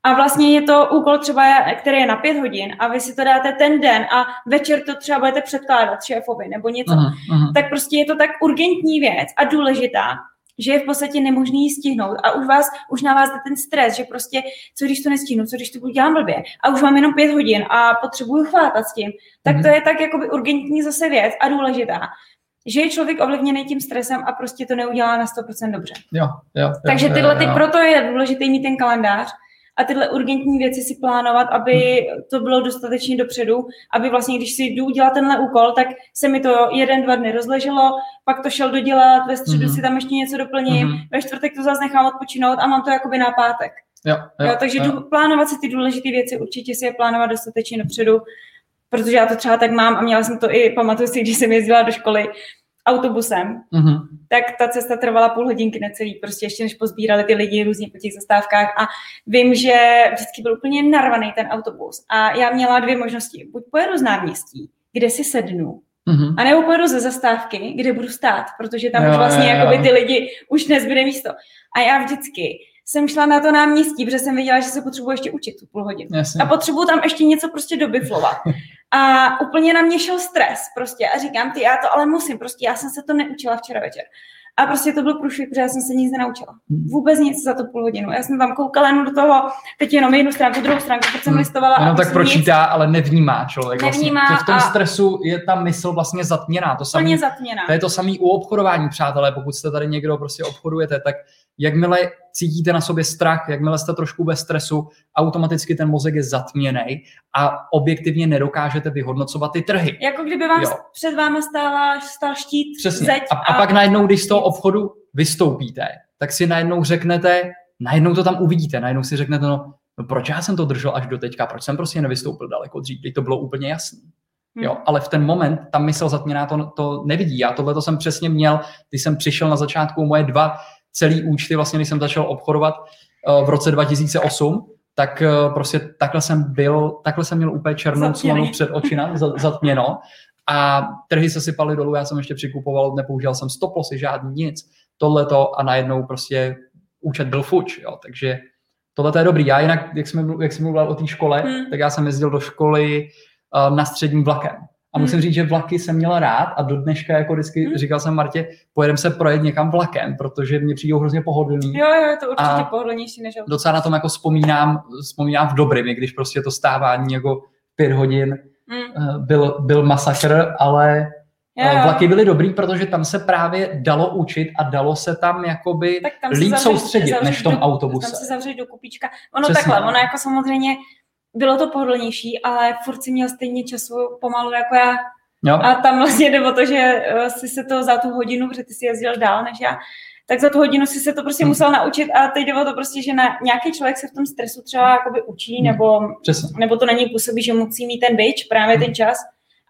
a vlastně je to úkol třeba, který je na pět hodin a vy si to dáte ten den a večer to třeba budete předkládat šéfovi nebo něco. Aha, aha. Tak prostě je to tak urgentní věc a důležitá, že je v podstatě nemožný ji stihnout a už vás, už na vás jde ten stres, že prostě, co když to nestihnu, co když to budu dělat blbě a už mám jenom pět hodin a potřebuju chvátat s tím, tak mm to je tak jakoby urgentní zase věc a důležitá, že je člověk ovlivněný tím stresem a prostě to neudělá na 100% dobře.
Jo, jo, jo,
Takže tyhle, ty, proto je důležité mít ten kalendář, a tyhle urgentní věci si plánovat, aby to bylo dostatečně dopředu, aby vlastně, když si jdu udělat tenhle úkol, tak se mi to jeden, dva dny rozleželo, pak to šel dodělat, ve středu mm-hmm. si tam ještě něco doplním, mm-hmm. ve čtvrtek to zase nechám odpočinout a mám to jakoby na pátek.
Jo, jo,
jo, takže jo. plánovat si ty důležité věci, určitě si je plánovat dostatečně dopředu, protože já to třeba tak mám a měla jsem to i, pamatuju si, když jsem jezdila do školy, autobusem, mm-hmm. tak ta cesta trvala půl hodinky necelý, prostě ještě než pozbírali ty lidi různě po těch zastávkách a vím, že vždycky byl úplně narvaný ten autobus a já měla dvě možnosti. Buď pojedu z náměstí, kde si sednu, mm-hmm. a nebo pojedu ze zastávky, kde budu stát, protože tam jo, už vlastně jo, jo. Jakoby ty lidi už nezbyde místo. A já vždycky jsem šla na to náměstí, protože jsem věděla, že se potřebuji ještě učit tu půl hodinu. Jasně. A potřebuji tam ještě něco prostě dobiflovat. *laughs* A úplně na mě šel stres prostě a říkám, ty já to ale musím, prostě já jsem se to neučila včera večer. A prostě to byl průšvih, protože já jsem se nic nenaučila. Hmm. Vůbec nic za to půl hodinu. Já jsem tam koukala jenom do toho, teď jenom jednu stránku, druhou stránku, teď jsem hmm. listovala.
Jenom tak pročítá, nic... ale nevnímá člověk. Vlastně. Nevnímá vlastně. v tom a... stresu je ta mysl vlastně zatměná. To, samý,
zatměná.
to je to samé u obchodování, přátelé. Pokud jste tady někdo prostě obchodujete, tak jakmile cítíte na sobě strach, jakmile jste trošku ve stresu, automaticky ten mozek je zatměný a objektivně nedokážete vyhodnocovat ty trhy.
Jako kdyby vám jo. před vámi stála, stál štít,
Přesně. zeď. A, a, a pak najednou, když z toho obchodu vystoupíte, tak si najednou řeknete, najednou to tam uvidíte, najednou si řeknete, no, no proč já jsem to držel až do teďka, proč jsem prostě nevystoupil daleko dřív, teď to bylo úplně jasné. Hmm. Jo, ale v ten moment ta mysl zatměná to, to nevidí. Já tohle jsem přesně měl, když jsem přišel na začátku moje dva celý účty, vlastně, když jsem začal obchodovat uh, v roce 2008, tak uh, prostě takhle jsem byl, takhle jsem měl úplně černou slonu *laughs* před očima, zatměno. A trhy se sypaly dolů, já jsem ještě přikupoval, nepoužíval jsem stoplosy, žádný nic, tohleto a najednou prostě účet byl fuč, jo, takže tohle je dobrý. Já jinak, jak jsem, jak jsem mluvil o té škole, hmm. tak já jsem jezdil do školy uh, na středním vlakem. A musím hmm. říct, že vlaky jsem měla rád a do dneška jako vždycky hmm. říkal jsem Martě, pojedeme se projet někam vlakem, protože mě přijde hrozně pohodlný.
Jo, jo, je to určitě a pohodlnější než auto.
Docela na tom jako vzpomínám, vzpomínám v dobrým, i když prostě to stávání jako pět hodin hmm. byl, byl masakr, ale eh, Jo, Vlaky byly dobrý, protože tam se právě dalo učit a dalo se tam jakoby tak tam líp zavřít, soustředit zavřít než v tom do, autobuse.
Tam se zavřít do kupíčka. Ono Přesně. takhle, ono jako samozřejmě bylo to pohodlnější, ale furt si měl stejně času pomalu jako já. Jo. A tam vlastně jde o to, že eh, si se to za tu hodinu, protože ty jsi jezdil dál než já, tak za tu hodinu si se to prostě hmm. musel naučit a teď jde o to prostě, že na, nějaký člověk se v tom stresu třeba jakoby učí, hmm. nebo, nebo to na něj působí, že musí mít ten byč, právě hmm. ten čas,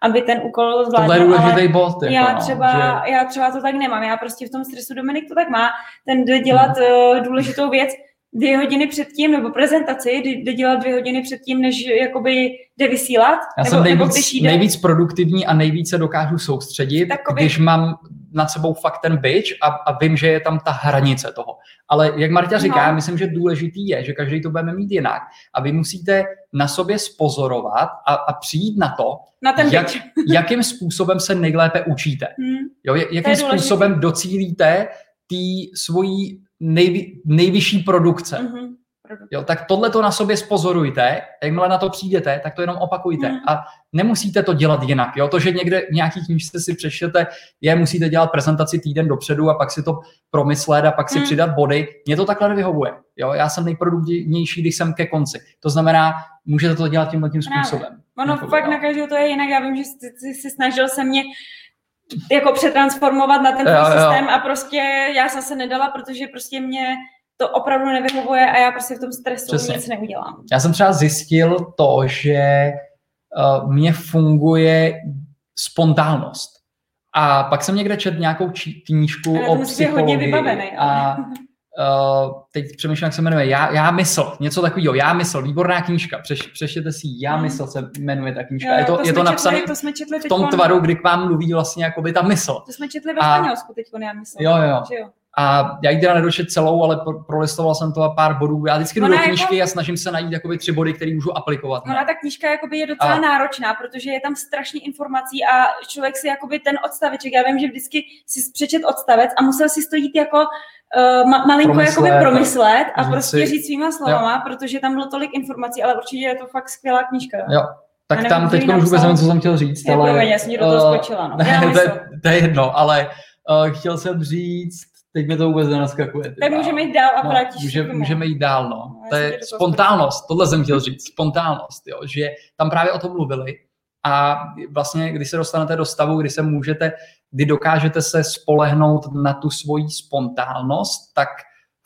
aby ten úkol zvládl.
To je důležitý bod.
Jako, já, no, třeba, že... já třeba to tak nemám, já prostě v tom stresu, Dominik to tak má, ten jde dělat hmm. uh, důležitou věc, dvě hodiny předtím, nebo prezentaci, jde dělat dvě hodiny předtím, než jakoby jde vysílat.
Já
nebo,
jsem nejvíc, nebo nejvíc produktivní a nejvíce dokážu soustředit, Takový... když mám nad sebou fakt ten byč a, a vím, že je tam ta hranice toho. Ale jak Marta říká, no. já myslím, že důležitý je, že každý to budeme mít jinak a vy musíte na sobě spozorovat a, a přijít na to,
na ten
jak, *laughs* jakým způsobem se nejlépe učíte. Hmm. Jo, jakým způsobem docílíte té svojí nejvy, nejvyšší produkce. Mm-hmm. Jo, tak tohle to na sobě spozorujte, jakmile na to přijdete, tak to jenom opakujte. Mm. A nemusíte to dělat jinak. Jo? To, že někde v nějaký knížce si přečtete, je, musíte dělat prezentaci týden dopředu a pak si to promyslet a pak si mm. přidat body. Mně to takhle nevyhovuje. Jo? Já jsem nejproduktivnější, když jsem ke konci. To znamená, můžete to dělat tímhle tím způsobem.
Ono fakt na každého to je jinak. Já vím, že jsi, jsi, jsi snažil se mě jako přetransformovat na ten jo, systém jo. a prostě já jsem se nedala, protože prostě mě to opravdu nevyhovuje a já prostě v tom stresu Přesně. nic neudělám.
Já jsem třeba zjistil to, že uh, mě funguje spontánnost. A pak jsem někde četl nějakou či- knížku o psychologii. hodně vybavený. A uh, teď přemýšlím, jak se jmenuje, já, já mysl, něco takového, já mysl, výborná knížka, Přeš, přeštěte si, já hmm. mysl se jmenuje ta knížka. Jo, je to, to je to napsané to jsme četli v tom tvaru, kdy k vám mluví vlastně jakoby ta mysl.
To jsme četli ve Španělsku teď, já mysl.
Jo, jo. jo? A já ji teda nedočet celou, ale prolistoval jsem to a pár bodů. Já vždycky jdu do knížky jako... a snažím se najít jakoby tři body, které můžu aplikovat.
Ona ta knížka jakoby je docela a... náročná, protože je tam strašně informací a člověk si jakoby ten odstaveček, já vím, že vždycky si přečet odstavec a musel si stojít jako uh, ma- malinko promyslet, jakoby promyslet a prostě si... říct svýma slovama, jo. protože tam bylo tolik informací, ale určitě je to fakt skvělá knížka.
Jo. Tak tam teď už vůbec nevím, co jsem chtěl říct,
je, ale... Promiň, já jsem do toho uh, skočila, no.
Ne, *laughs* to, je, to je jedno, ale uh, chtěl jsem říct, teď mi to vůbec nenaskakuje.
Tak můžeme jít dál a no, vrátíš
může, Můžeme jít dál, no. no to je spontánnost, tohle jsem chtěl říct, spontánnost, jo, že tam právě o tom mluvili a vlastně, když se dostanete do stavu, kdy se můžete, kdy dokážete se spolehnout na tu svoji spontánnost, tak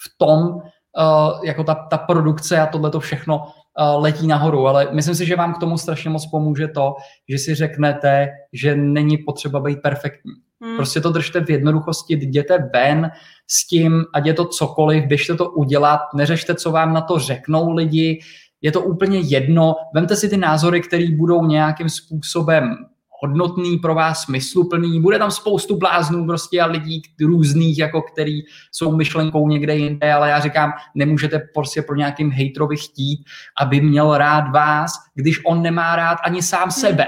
v tom uh, jako ta, ta produkce a tohle to všechno uh, letí nahoru, ale myslím si, že vám k tomu strašně moc pomůže to, že si řeknete, že není potřeba být perfektní. Hmm. Prostě to držte v jednoduchosti, jděte ven s tím, ať je to cokoliv, běžte to udělat, neřešte, co vám na to řeknou lidi, je to úplně jedno, vemte si ty názory, které budou nějakým způsobem hodnotný pro vás, smysluplný, bude tam spoustu bláznů prostě a lidí různých, jako který jsou myšlenkou někde jinde, ale já říkám, nemůžete prostě pro nějakým hejtrovi chtít, aby měl rád vás, když on nemá rád ani sám hmm. sebe.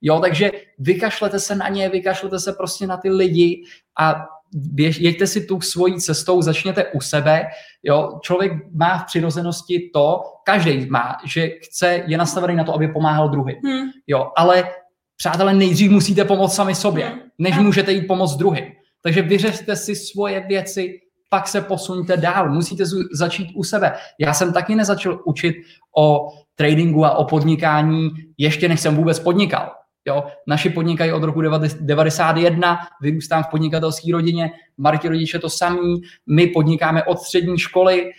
Jo, takže vykašlete se na ně, vykašlete se prostě na ty lidi a běž, jeďte si tu svojí cestou, začněte u sebe. Jo? Člověk má v přirozenosti to, každý má, že chce, je nastavený na to, aby pomáhal druhým. Hmm. Jo? Ale přátelé, nejdřív musíte pomoct sami sobě, hmm. než můžete jít pomoct druhým. Takže vyřešte si svoje věci, pak se posuňte dál. Musíte začít u sebe. Já jsem taky nezačal učit o tradingu a o podnikání, ještě než jsem vůbec podnikal. Jo? Naši podnikají od roku 91, vyrůstám v podnikatelské rodině, Marti rodiče to samý, my podnikáme od střední školy,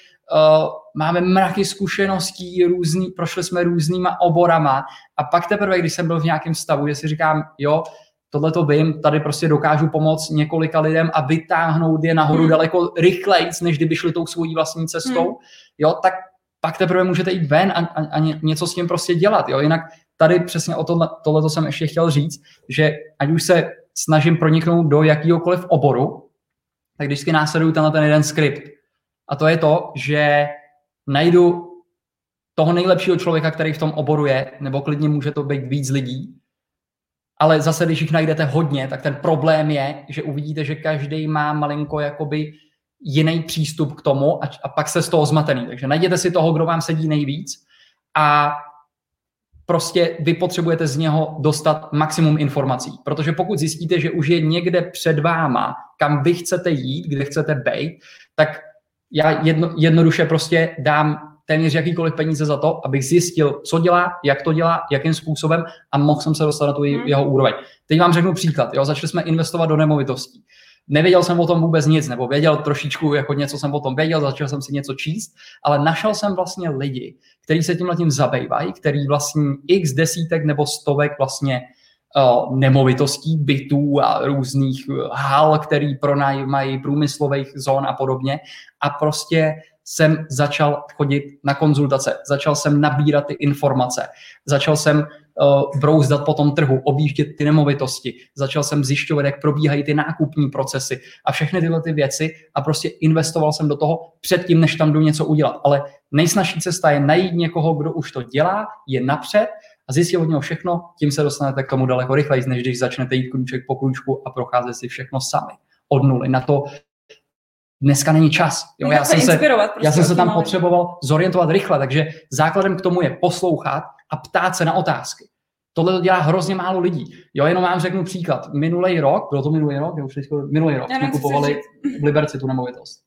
máme mraky zkušeností, různý, prošli jsme různýma oborama a pak teprve, když jsem byl v nějakém stavu, že si říkám, jo, tohle to vím, tady prostě dokážu pomoct několika lidem a vytáhnout je nahoru hmm. daleko rychleji, než kdyby šli tou svojí vlastní cestou, hmm. jo, tak pak teprve můžete jít ven a, a, a něco s tím prostě dělat, jo, jinak tady přesně o tohle, tohle jsem ještě chtěl říct, že ať už se snažím proniknout do jakýhokoliv oboru, tak vždycky následuju tenhle ten jeden skript. A to je to, že najdu toho nejlepšího člověka, který v tom oboru je, nebo klidně může to být víc lidí, ale zase, když jich najdete hodně, tak ten problém je, že uvidíte, že každý má malinko jakoby jiný přístup k tomu a, a pak se z toho zmatený. Takže najděte si toho, kdo vám sedí nejvíc a prostě vy potřebujete z něho dostat maximum informací. Protože pokud zjistíte, že už je někde před váma, kam vy chcete jít, kde chcete být, tak já jedno, jednoduše prostě dám téměř jakýkoliv peníze za to, abych zjistil, co dělá, jak to dělá, jakým způsobem a mohl jsem se dostat na tu hmm. jeho úroveň. Teď vám řeknu příklad. Jo? Začali jsme investovat do nemovitostí. Nevěděl jsem o tom vůbec nic, nebo věděl trošičku, jako něco jsem o tom věděl, začal jsem si něco číst, ale našel jsem vlastně lidi, kteří se tím tím zabývají, který vlastní x desítek nebo stovek vlastně nemovitostí, bytů a různých uh, hal, který pronajímají průmyslových zón a podobně. A prostě jsem začal chodit na konzultace, začal jsem nabírat ty informace, začal jsem uh, brouzdat po tom trhu, objíždět ty nemovitosti, začal jsem zjišťovat, jak probíhají ty nákupní procesy a všechny tyhle ty věci a prostě investoval jsem do toho předtím, než tam jdu něco udělat. Ale nejsnažší cesta je najít někoho, kdo už to dělá, je napřed a zjistit od něho všechno, tím se dostanete k tomu daleko rychleji, než když začnete jít kruček po kručku a procházet si všechno sami od nuly. Na to dneska není čas. Jo, já, jsem se, prostě já jsem se tam potřeboval zorientovat rychle, takže základem k tomu je poslouchat a ptát se na otázky. Tohle to dělá hrozně málo lidí. Jo, jenom vám řeknu příklad. Minulý rok, bylo to minulý rok, už minulý rok, jsme kupovali v Liberci tu nemovitost.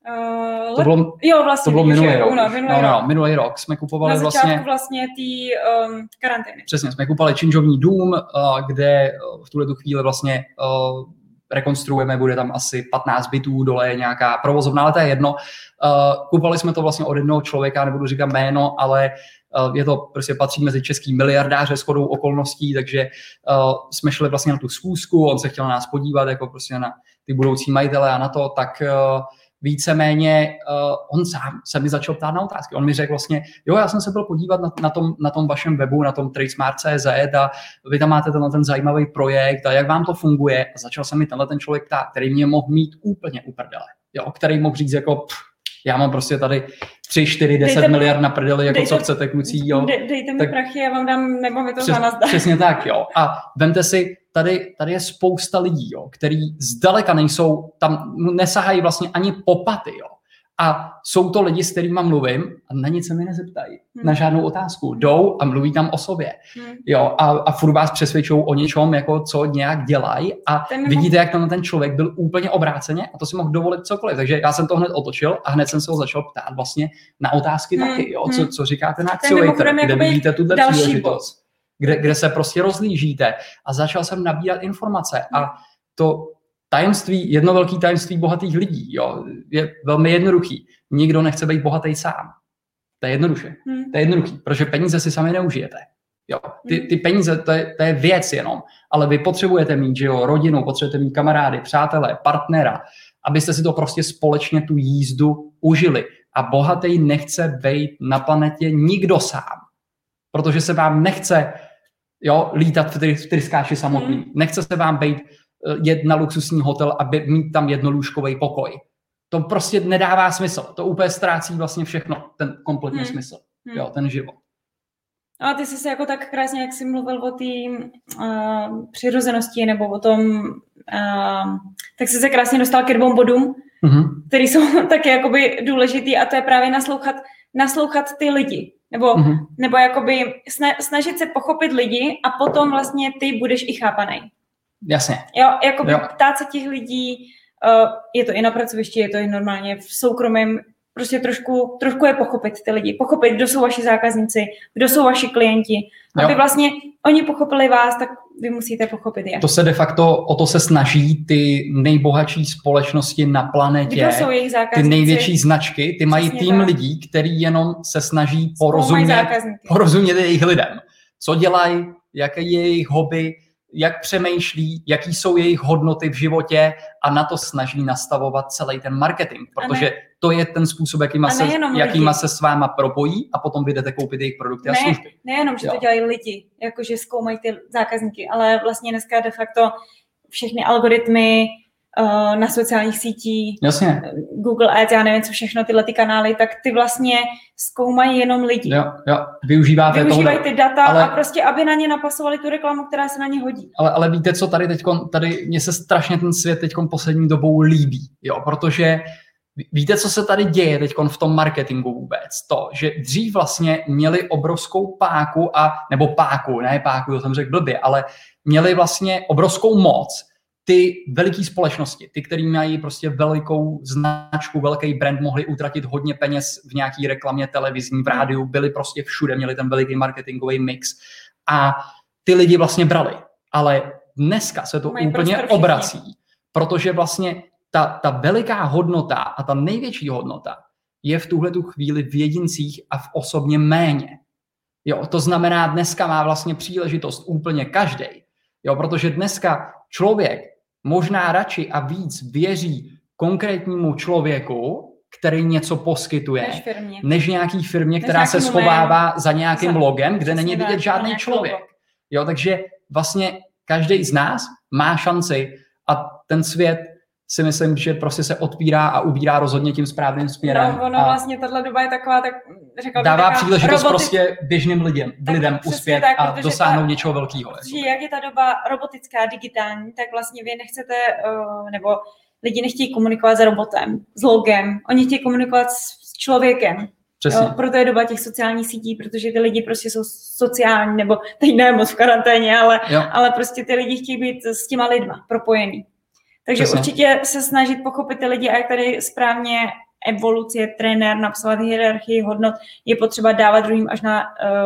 Uh, to bylo,
jo, vlastně,
to bylo minulý rok.
No, minulý, no, no,
minulý rok jsme kupovali
Na
vlastně...
vlastně té um, karantény.
Přesně, jsme kupovali činžovní dům, uh, kde uh, v tuhle tu chvíli vlastně uh, rekonstruujeme, bude tam asi 15 bytů, dole je nějaká provozovna, ale to je jedno. Uh, kupovali jsme to vlastně od jednoho člověka, nebudu říkat jméno, ale uh, je to prostě patří mezi český miliardáře s chodou okolností, takže uh, jsme šli vlastně na tu schůzku, on se chtěl na nás podívat, jako prostě na ty budoucí majitele a na to, tak uh, víceméně uh, on sám se mi začal ptát na otázky. On mi řekl vlastně, jo, já jsem se byl podívat na, na, tom, na tom vašem webu, na tom tradesmart.cz a vy tam máte tenhle ten zajímavý projekt a jak vám to funguje. A začal se mi tenhle ten člověk ptát, který mě mohl mít úplně uprdele, jo, který mohl říct jako, pff, já mám prostě tady 3, 4, 10 dejte miliard na prdeli, jako dejte, co chcete, kluci, jo.
De, dejte mi tak, prachy, já vám dám, nebo mi to přes, nazdar.
Přesně tak, jo. A vemte si, tady, tady je spousta lidí, jo, který zdaleka nejsou, tam nesahají vlastně ani popaty, jo. A jsou to lidi, s kterými mluvím a na nic se mi nezeptají, hmm. na žádnou otázku. Jdou a mluví tam o sobě. Hmm. Jo, a, a furt vás přesvědčují o něčem, jako co nějak dělají a ten vidíte, jak tam ten člověk byl úplně obráceně a to si mohl dovolit cokoliv. Takže já jsem to hned otočil a hned jsem se ho začal ptát vlastně na otázky hmm. taky, jo, co, hmm. co říkáte na Accelerator, kde vidíte tuhle příležitost, kde, kde se prostě rozlížíte a začal jsem nabírat informace a to tajemství, jedno velké tajemství bohatých lidí, jo, je velmi jednoduchý. Nikdo nechce být bohatý sám. To je jednoduše. Hmm. To je jednoduchý, protože peníze si sami neužijete. Jo, ty, hmm. ty peníze, to je, to je věc jenom, ale vy potřebujete mít, že jo, rodinu, potřebujete mít kamarády, přátelé, partnera, abyste si to prostě společně tu jízdu užili. A bohatý nechce být na planetě nikdo sám, protože se vám nechce jo, lítat v tryskáči samotný. Hmm. Nechce se vám být jet na luxusní hotel a mít tam jednolůžkový pokoj. To prostě nedává smysl. To úplně ztrácí vlastně všechno, ten kompletní hmm. smysl. Hmm. Jo, ten život.
No a ty jsi se jako tak krásně, jak jsi mluvil o té uh, přirozenosti nebo o tom, uh, tak jsi se krásně dostal ke dvou bodům, mm-hmm. který jsou *laughs* taky jakoby důležitý a to je právě naslouchat, naslouchat ty lidi. Nebo, mm-hmm. nebo jakoby snažit se pochopit lidi a potom vlastně ty budeš i chápaný.
Jasně.
Jo, jakoby jo. ptát se těch lidí, uh, je to i na pracovišti, je to i normálně v soukromém, prostě trošku, trošku je pochopit ty lidi, pochopit, kdo jsou vaši zákazníci, kdo jsou vaši klienti, aby jo. vlastně oni pochopili vás, tak vy musíte pochopit je.
To se de facto, o to se snaží ty nejbohatší společnosti na planetě,
kdo jsou jejich zákazníci?
ty největší značky, ty mají Přesně tým tak. lidí, který jenom se snaží porozumět, *laughs* porozumět jejich lidem. Co dělají, jaké je jejich hobby, jak přemýšlí, jaký jsou jejich hodnoty v životě a na to snaží nastavovat celý ten marketing, protože ne, to je ten způsob, jakýma se, jakýma se s váma propojí a potom vy jdete koupit jejich produkty
ne,
a služby.
Nejenom, že jo. to dělají lidi, jakože zkoumají ty zákazníky, ale vlastně dneska de facto všechny algoritmy, na sociálních sítích,
Jasně.
Google Ads, já nevím, co všechno, tyhle ty kanály, tak ty vlastně zkoumají jenom lidi.
Jo, jo. Využíváte
Využívají ty data ale... a prostě, aby na ně napasovali tu reklamu, která se na ně hodí.
Ale, ale víte, co tady teď, tady mně se strašně ten svět teď poslední dobou líbí, jo, protože Víte, co se tady děje teď v tom marketingu vůbec? To, že dřív vlastně měli obrovskou páku a, nebo páku, ne páku, to jsem řekl blbě, ale měli vlastně obrovskou moc ty veliké společnosti, ty, které mají prostě velikou značku, velký brand, mohli utratit hodně peněz v nějaký reklamě televizní, v rádiu, byli prostě všude, měli ten veliký marketingový mix a ty lidi vlastně brali. Ale dneska se to Mají úplně obrací, protože vlastně ta, ta veliká hodnota a ta největší hodnota je v tuhle tu chvíli v jedincích a v osobně méně. Jo, to znamená, dneska má vlastně příležitost úplně každý. Jo, protože dneska člověk možná radši a víc věří konkrétnímu člověku, který něco poskytuje,
než, firmě.
než nějaký firmě, než která se schovává jménu. za nějakým logem, kde není vidět žádný člověk. Jo, takže vlastně každý z nás má šanci a ten svět si myslím, že prostě se otvírá a ubírá rozhodně tím správným směrem.
No, ono a vlastně tahle doba je taková, tak řekl
Dává příležitost roboty... prostě běžným lidem, tak lidem uspět tak, a dosáhnout ta, něčeho velkého.
Jako. jak je ta doba robotická, digitální, tak vlastně vy nechcete, uh, nebo lidi nechtějí komunikovat s robotem, s logem, oni chtějí komunikovat s člověkem.
Přesně. Jo,
proto je doba těch sociálních sítí, protože ty lidi prostě jsou sociální, nebo teď ne moc v karanténě, ale, ale prostě ty lidi chtějí být s těma lidma propojený. Takže Přesně. určitě se snažit pochopit ty lidi a jak tady správně evoluce, trenér napsal hierarchii hodnot, je potřeba dávat druhým až na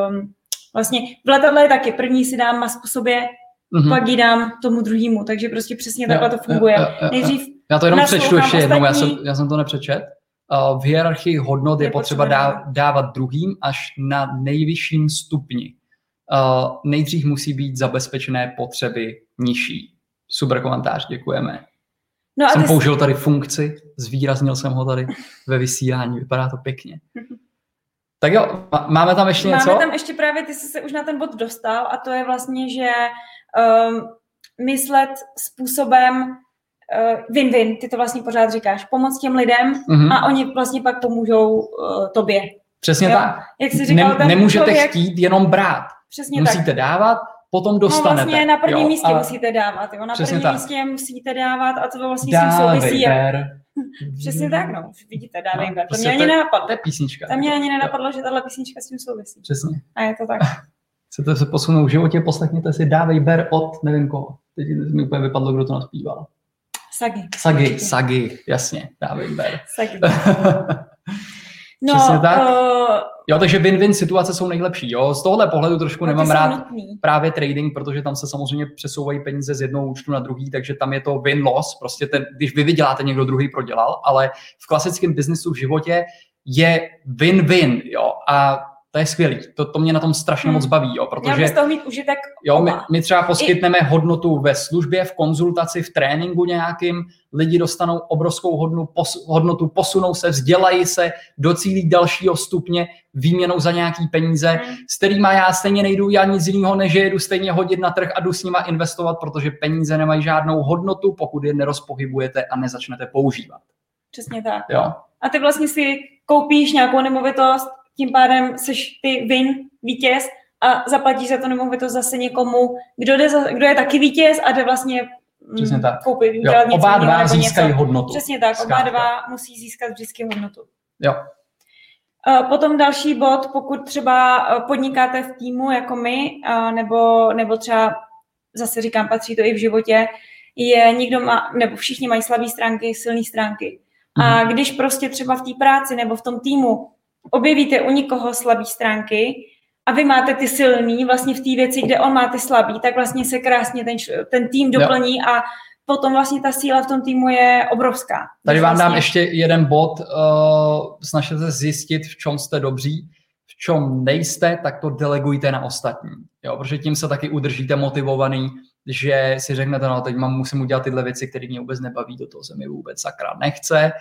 um, vlastně v letadle je taky, první si dám masku sobě, mm-hmm. pak ji dám tomu druhému, takže prostě přesně takhle to funguje. Jo, jo, jo, Nejdřív
já to jenom přečtu ještě jednou, já jsem, já jsem to nepřečet. Uh, v hierarchii hodnot je, je potřeba dá, dávat druhým až na nejvyšším stupni. Uh, nejdřív musí být zabezpečené potřeby nižší. Super komentář, děkujeme. No jsem použil tady funkci, zvýraznil jsem ho tady ve vysílání, vypadá to pěkně. *laughs* Tak jo, máme tam ještě něco?
Máme tam ještě právě, ty jsi se už na ten bod dostal a to je vlastně, že um, myslet způsobem uh, win-win, ty to vlastně pořád říkáš, pomoct těm lidem mm-hmm. a oni vlastně pak pomůžou uh, tobě.
Přesně jo? tak. Jak jsi říkal, ne, nemůžete člověk... chtít jenom brát.
Přesně
Musíte
tak.
dávat potom dostanete.
No vlastně na prvním jo, místě musíte dávat, jo. Na prvním tak. místě musíte dávat a to vlastně Dávej, s tím souvisí. Ber. *laughs* Přesně tak, no. Vidíte, dávej no, ber. To prostě mě ani nenapadlo.
To je písnička.
To mě ani nenapadlo, že tahle písnička s tím souvisí.
Přesně.
A je to tak.
Chcete *laughs* se posunout v životě, poslechněte si Dávej ber od nevím koho. Teď mi úplně vypadlo, kdo to naspíval.
Sagi.
Sagi, Sagi, jasně, Dávej ber.
Sagi. *laughs*
No, Přesně tak. Uh, jo, takže win-win situace jsou nejlepší. Jo. Z tohohle pohledu trošku nemám rád nutný. právě trading, protože tam se samozřejmě přesouvají peníze z jednoho účtu na druhý, takže tam je to win-loss. Prostě ten, když vy vyděláte, někdo druhý prodělal, ale v klasickém biznesu v životě je win-win. Jo. A to je skvělý. To, to mě na tom strašně hmm. moc baví, jo, protože...
Měl mít užitek
jo, my, my třeba poskytneme I... hodnotu ve službě, v konzultaci, v tréninku nějakým, lidi dostanou obrovskou hodnu, pos, hodnotu, posunou se, vzdělají se, docílí dalšího stupně výměnou za nějaký peníze, hmm. s kterýma já stejně nejdu, já nic jiného než jedu stejně hodit na trh a jdu s nima investovat, protože peníze nemají žádnou hodnotu, pokud je nerozpohybujete a nezačnete používat.
Přesně tak.
Jo.
A ty vlastně si koupíš nějakou nemovitost, tím pádem seš ty win, vítěz a zaplatí za to nemovitost zase někomu, kdo, jde za, kdo je taky vítěz a jde vlastně
mm, Přesně tak.
koupit,
jo, něco oba dva získají něco. hodnotu.
Přesně tak, oba dva musí získat vždycky hodnotu.
Jo.
Potom další bod, pokud třeba podnikáte v týmu jako my, nebo, nebo třeba zase říkám, patří to i v životě, je někdo má, nebo všichni mají slabé stránky, silné stránky. A mhm. když prostě třeba v té práci nebo v tom týmu objevíte u nikoho slabé stránky a vy máte ty silný vlastně v té věci, kde on má ty slabý, tak vlastně se krásně ten, ten tým doplní a potom vlastně ta síla v tom týmu je obrovská.
Tady vám vlastně... dám ještě jeden bod. Uh, snažte se zjistit, v čem jste dobří, v čem nejste, tak to delegujte na ostatní. Jo, protože tím se taky udržíte motivovaný, že si řeknete, no teď mám, musím udělat tyhle věci, které mě vůbec nebaví, do toho se mi vůbec sakra nechce,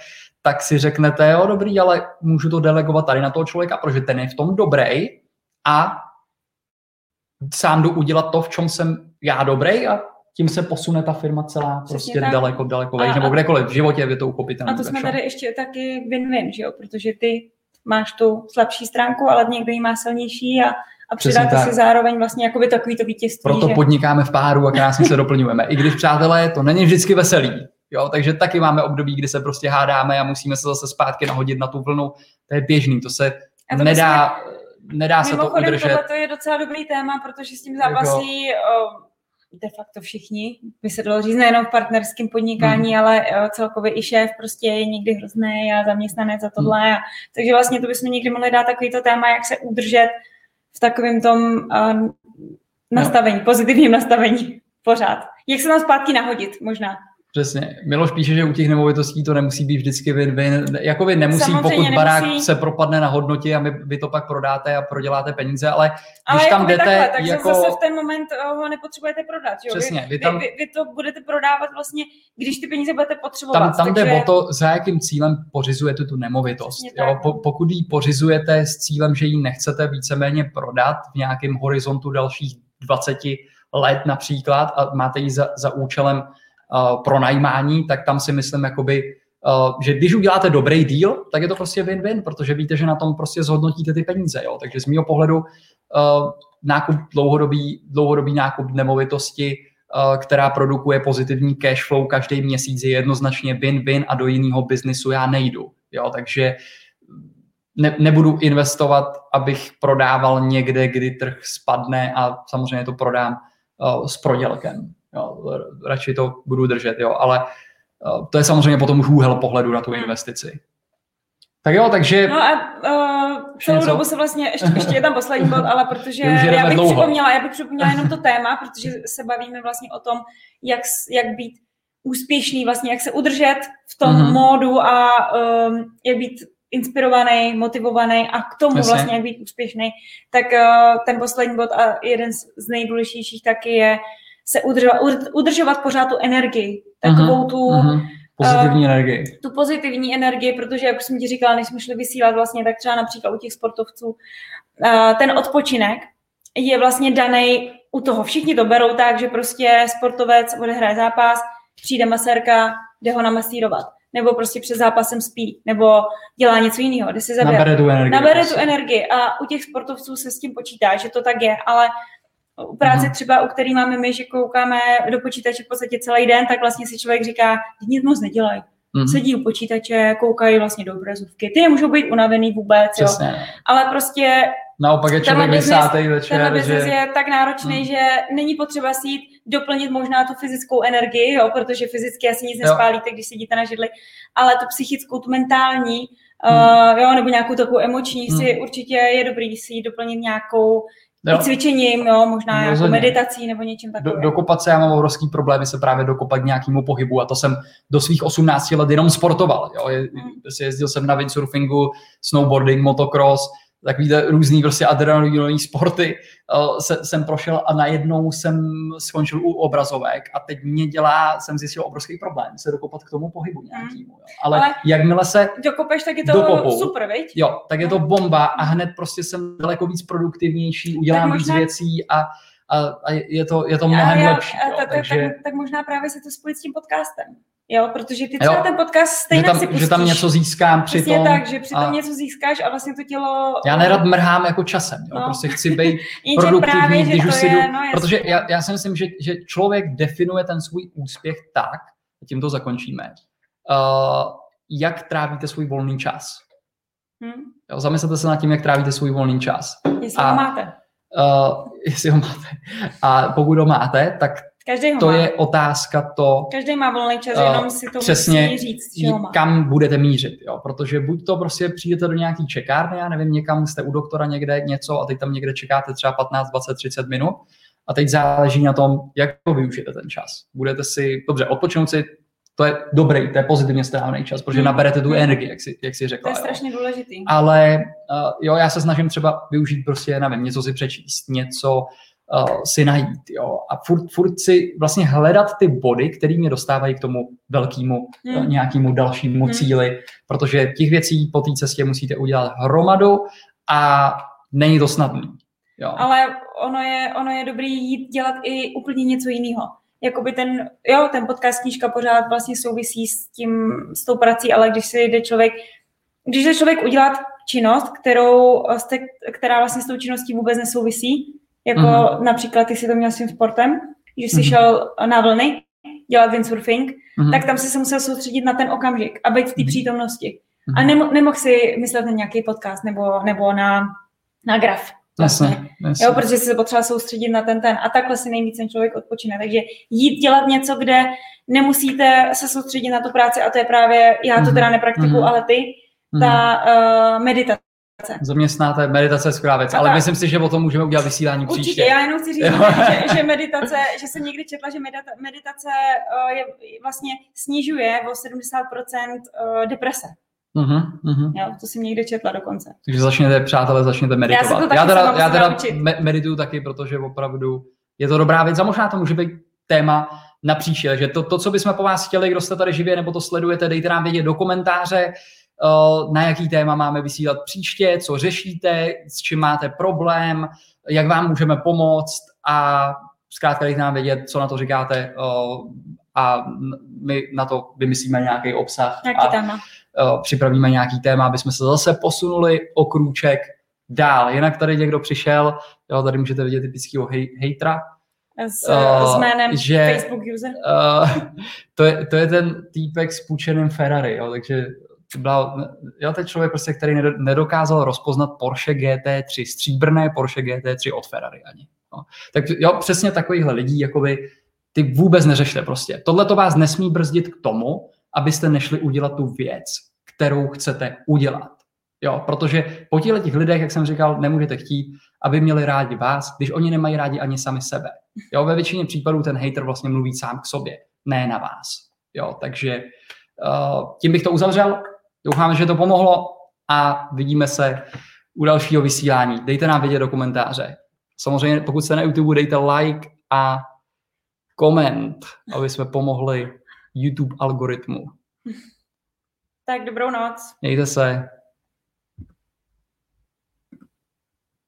tak si řeknete, jo dobrý, ale můžu to delegovat tady na toho člověka, protože ten je v tom dobrý a sám jdu udělat to, v čem jsem já dobrý a tím se posune ta firma celá Přesně prostě tak. daleko, daleko vejš, nebo kdekoliv v životě je to uchopitelné.
A to jsme tady ještě taky win-win, že jo? protože ty máš tu slabší stránku, ale někdo ji má silnější a a přidáte si zároveň vlastně jakoby takový to vítězství.
Proto že... podnikáme v páru a krásně se *laughs* doplňujeme. I když, přátelé, to není vždycky veselý. Jo, takže taky máme období, kdy se prostě hádáme a musíme se zase zpátky nahodit na tu vlnu. To je běžný, to se to nedá, jsme... nedá se to udržet.
to je docela dobrý téma, protože s tím zápasí jako... de facto všichni, by se dalo říct, nejenom v partnerském podnikání, hmm. ale celkově i šéf prostě je někdy hrozný a zaměstnanec za tohle. Hmm. A, takže vlastně to bychom někdy mohli dát takovýto téma, jak se udržet v takovém tom uh, nastavení, no. pozitivním nastavení pořád. Jak se tam zpátky nahodit možná?
Přesně. Miloš píše, že u těch nemovitostí to nemusí být vždycky win-win. Jakoby nemusí, Samozřejmě pokud nemusí. barák se propadne na hodnotě a my, vy to pak prodáte a proděláte peníze, ale
když
ale tam jdete
takhle, tak jako... zase v ten moment eh, ho nepotřebujete prodat. Jo?
Přesně.
Vy,
vy, tam...
vy, vy, to budete prodávat vlastně, když ty peníze budete potřebovat.
Tam, tam takže... jde o to, za jakým cílem pořizujete tu nemovitost. Jo? Po, pokud ji pořizujete s cílem, že ji nechcete víceméně prodat v nějakém horizontu dalších 20 let například a máte ji za, za účelem pronajímání, tak tam si myslím, jakoby, uh, že když uděláte dobrý deal, tak je to prostě win-win, protože víte, že na tom prostě zhodnotíte ty peníze. Jo? Takže z mého pohledu uh, nákup dlouhodobý, dlouhodobý nákup nemovitosti, která produkuje pozitivní cash flow každý měsíc, je jednoznačně win-win a do jiného biznisu já nejdu. Jo? Takže ne, nebudu investovat, abych prodával někde, kdy trh spadne a samozřejmě to prodám uh, s prodělkem. Jo, radši to budu držet, jo, ale uh, to je samozřejmě potom už úhel pohledu na tu hmm. investici. Tak jo, takže...
No a uh, celou něco? dobu se vlastně, ještě, ještě je tam poslední bod, ale protože *laughs* já bych, dlouho. připomněla, já bych připomněla jenom to téma, protože se bavíme vlastně o tom, jak, jak být úspěšný, vlastně jak se udržet v tom mm-hmm. módu a um, jak být inspirovaný, motivovaný a k tomu Jasně. vlastně jak být úspěšný, tak uh, ten poslední bod a jeden z, z nejdůležitějších taky je se udržovat, udržovat pořád tu energii, takovou tu uh-huh.
pozitivní uh, energii.
Tu pozitivní energii, protože, jak jsem ti říkala, než jsme šli vysílat vlastně, tak třeba například u těch sportovců, uh, ten odpočinek je vlastně daný u toho. Všichni to berou tak, že prostě sportovec odehraje zápas, přijde masérka, jde ho namasírovat nebo prostě před zápasem spí, nebo dělá něco jiného, jde si zabere.
Nabere tu energii.
Nabere tu prostě. energii a u těch sportovců se s tím počítá, že to tak je, ale u práce mm třeba, u který máme my, že koukáme do počítače v podstatě celý den, tak vlastně si člověk říká, nic moc nedělají. mm Sedí u počítače, koukají vlastně do obrazovky. Ty nemůžou být unavený vůbec, jo. Ale prostě
Naopak je člověk vysátej
večer. Tenhle že... je tak náročný, hmm. že není potřeba si jít doplnit možná tu fyzickou energii, jo, protože fyzicky asi nic nespálíte, když sedíte na židli, ale tu psychickou, tu mentální, hmm. uh, jo, nebo nějakou takovou emoční hmm. si určitě je dobrý si jít doplnit nějakou Jo. I cvičením, jo, možná jako meditací nebo něčím takovým.
Do, dokopat se, já mám obrovský problémy se právě dokopat k nějakému pohybu a to jsem do svých 18 let jenom sportoval. Jo. Je, hmm. Jezdil jsem na windsurfingu, snowboarding, motocross, takový různý prostě adrenalinový sporty uh, se, jsem prošel a najednou jsem skončil u obrazovek a teď mě dělá, jsem zjistil obrovský problém se dokopat k tomu pohybu hmm. nějakému. Jo. Ale, Ale jakmile se
dokopeš, tak je to dokopu, super, viď?
Jo, tak je to hmm. bomba a hned prostě jsem daleko víc produktivnější, udělám možná... víc věcí a, a, a je to, je to mnohem
já,
lepší.
Jo, tak, takže... tak, tak možná právě se to spojit s tím podcastem. Jo, protože ty třeba jo, ten podcast stejně
že tam,
si pustíš.
Že tam něco získám při tom.
tak, že při tom a... něco získáš a vlastně to tělo...
Já nerad mrhám jako časem, jo, no. prostě chci být *laughs* produktivní, právě, když už si jdu, no, protože já, já si myslím, že, že člověk definuje ten svůj úspěch tak, a tím to zakončíme, uh, jak trávíte svůj volný čas. Hmm. Jo, zamyslete se nad tím, jak trávíte svůj volný čas.
Jestli a, ho máte.
Uh, *laughs* jestli ho máte. A pokud ho máte, tak
Každý ho
to
má.
je otázka to...
Každý má volný čas, uh, jenom si to
přesně,
musí říct, že ho má.
kam budete mířit, jo? protože buď to prostě přijdete do nějaký čekárny, já nevím, někam jste u doktora někde něco a teď tam někde čekáte třeba 15, 20, 30 minut a teď záleží na tom, jak to využijete ten čas. Budete si, dobře, odpočinout si to je dobrý, to je pozitivně strávený čas, protože hmm. naberete tu energii, jak si, jak si řekla.
To je strašně jo. důležitý.
Ale uh, jo, já se snažím třeba využít prostě, nevím, něco si přečíst, něco uh, si najít, jo, a furt, furt si vlastně hledat ty body, které mě dostávají k tomu velkému hmm. uh, nějakému dalšímu hmm. cíli, protože těch věcí po té cestě musíte udělat hromadu a není to snadný. Jo.
Ale ono je, ono je dobrý jít dělat i úplně něco jiného jakoby ten, jo, ten podcast knížka pořád vlastně souvisí s tím, s tou prací, ale když si jde člověk, když jde člověk udělat činnost, kterou, která vlastně s tou činností vůbec nesouvisí, jako mm-hmm. například ty si to měl s tím sportem, že jsi mm-hmm. šel na vlny, dělat windsurfing, mm-hmm. tak tam si se musel soustředit na ten okamžik a být v té mm-hmm. přítomnosti. Mm-hmm. A nemo, nemohl si myslet na nějaký podcast nebo, nebo na, na graf.
Jasně, vlastně. jasně.
Jo, protože se potřeba soustředit na ten ten. A takhle si nejvíc ten člověk odpočine. Takže jít dělat něco, kde nemusíte se soustředit na tu práci a to je právě, já to teda nepraktikuju, mm-hmm. ale ty, ta mm-hmm. uh, meditace.
Zaměstnáte, meditace je skvělá věc, ale tak. myslím si, že o tom můžeme udělat vysílání
Určitě,
příště.
já jenom chci říct, že, že, meditace, že jsem někdy četla, že medita, meditace uh, je, vlastně snižuje o 70% uh, deprese.
Uh-huh, uh-huh.
Jo, to jsem někde četla dokonce.
Takže začněte, přátelé, začněte meditovat. Já, já teda, já teda me- medituju taky, protože opravdu je to dobrá věc a možná to může být téma na příště. že to, to, co bychom po vás chtěli, kdo jste tady živě nebo to sledujete, dejte nám vědět do komentáře, na jaký téma máme vysílat příště, co řešíte, s čím máte problém, jak vám můžeme pomoct a zkrátka dejte nám vědět, co na to říkáte a my na to vymyslíme nějaký obsah.
Jaký téma?
uh, připravíme nějaký téma, aby jsme se zase posunuli o krůček dál. Jinak tady někdo přišel, jo, tady můžete vidět typického hej, hejtra,
s, uh, s jménem že, Facebook user? Uh, *laughs*
to, je, to je ten týpek s půjčeným Ferrari, jo, takže byla, jo, ten člověk, prostě, který nedokázal rozpoznat Porsche GT3, stříbrné Porsche GT3 od Ferrari ani. Jo. Tak jo, přesně takovýchhle lidí, jakoby, ty vůbec neřešte prostě. Tohle to vás nesmí brzdit k tomu, abyste nešli udělat tu věc, kterou chcete udělat. Jo, protože po těchto těch lidech, jak jsem říkal, nemůžete chtít, aby měli rádi vás, když oni nemají rádi ani sami sebe. Jo, ve většině případů ten hater vlastně mluví sám k sobě, ne na vás. Jo, takže uh, tím bych to uzavřel. Doufám, že to pomohlo a vidíme se u dalšího vysílání. Dejte nám vědět do komentáře. Samozřejmě, pokud jste na YouTube, dejte like a koment, aby jsme pomohli YouTube algoritmu.
Tak dobrou noc.
Mějte se.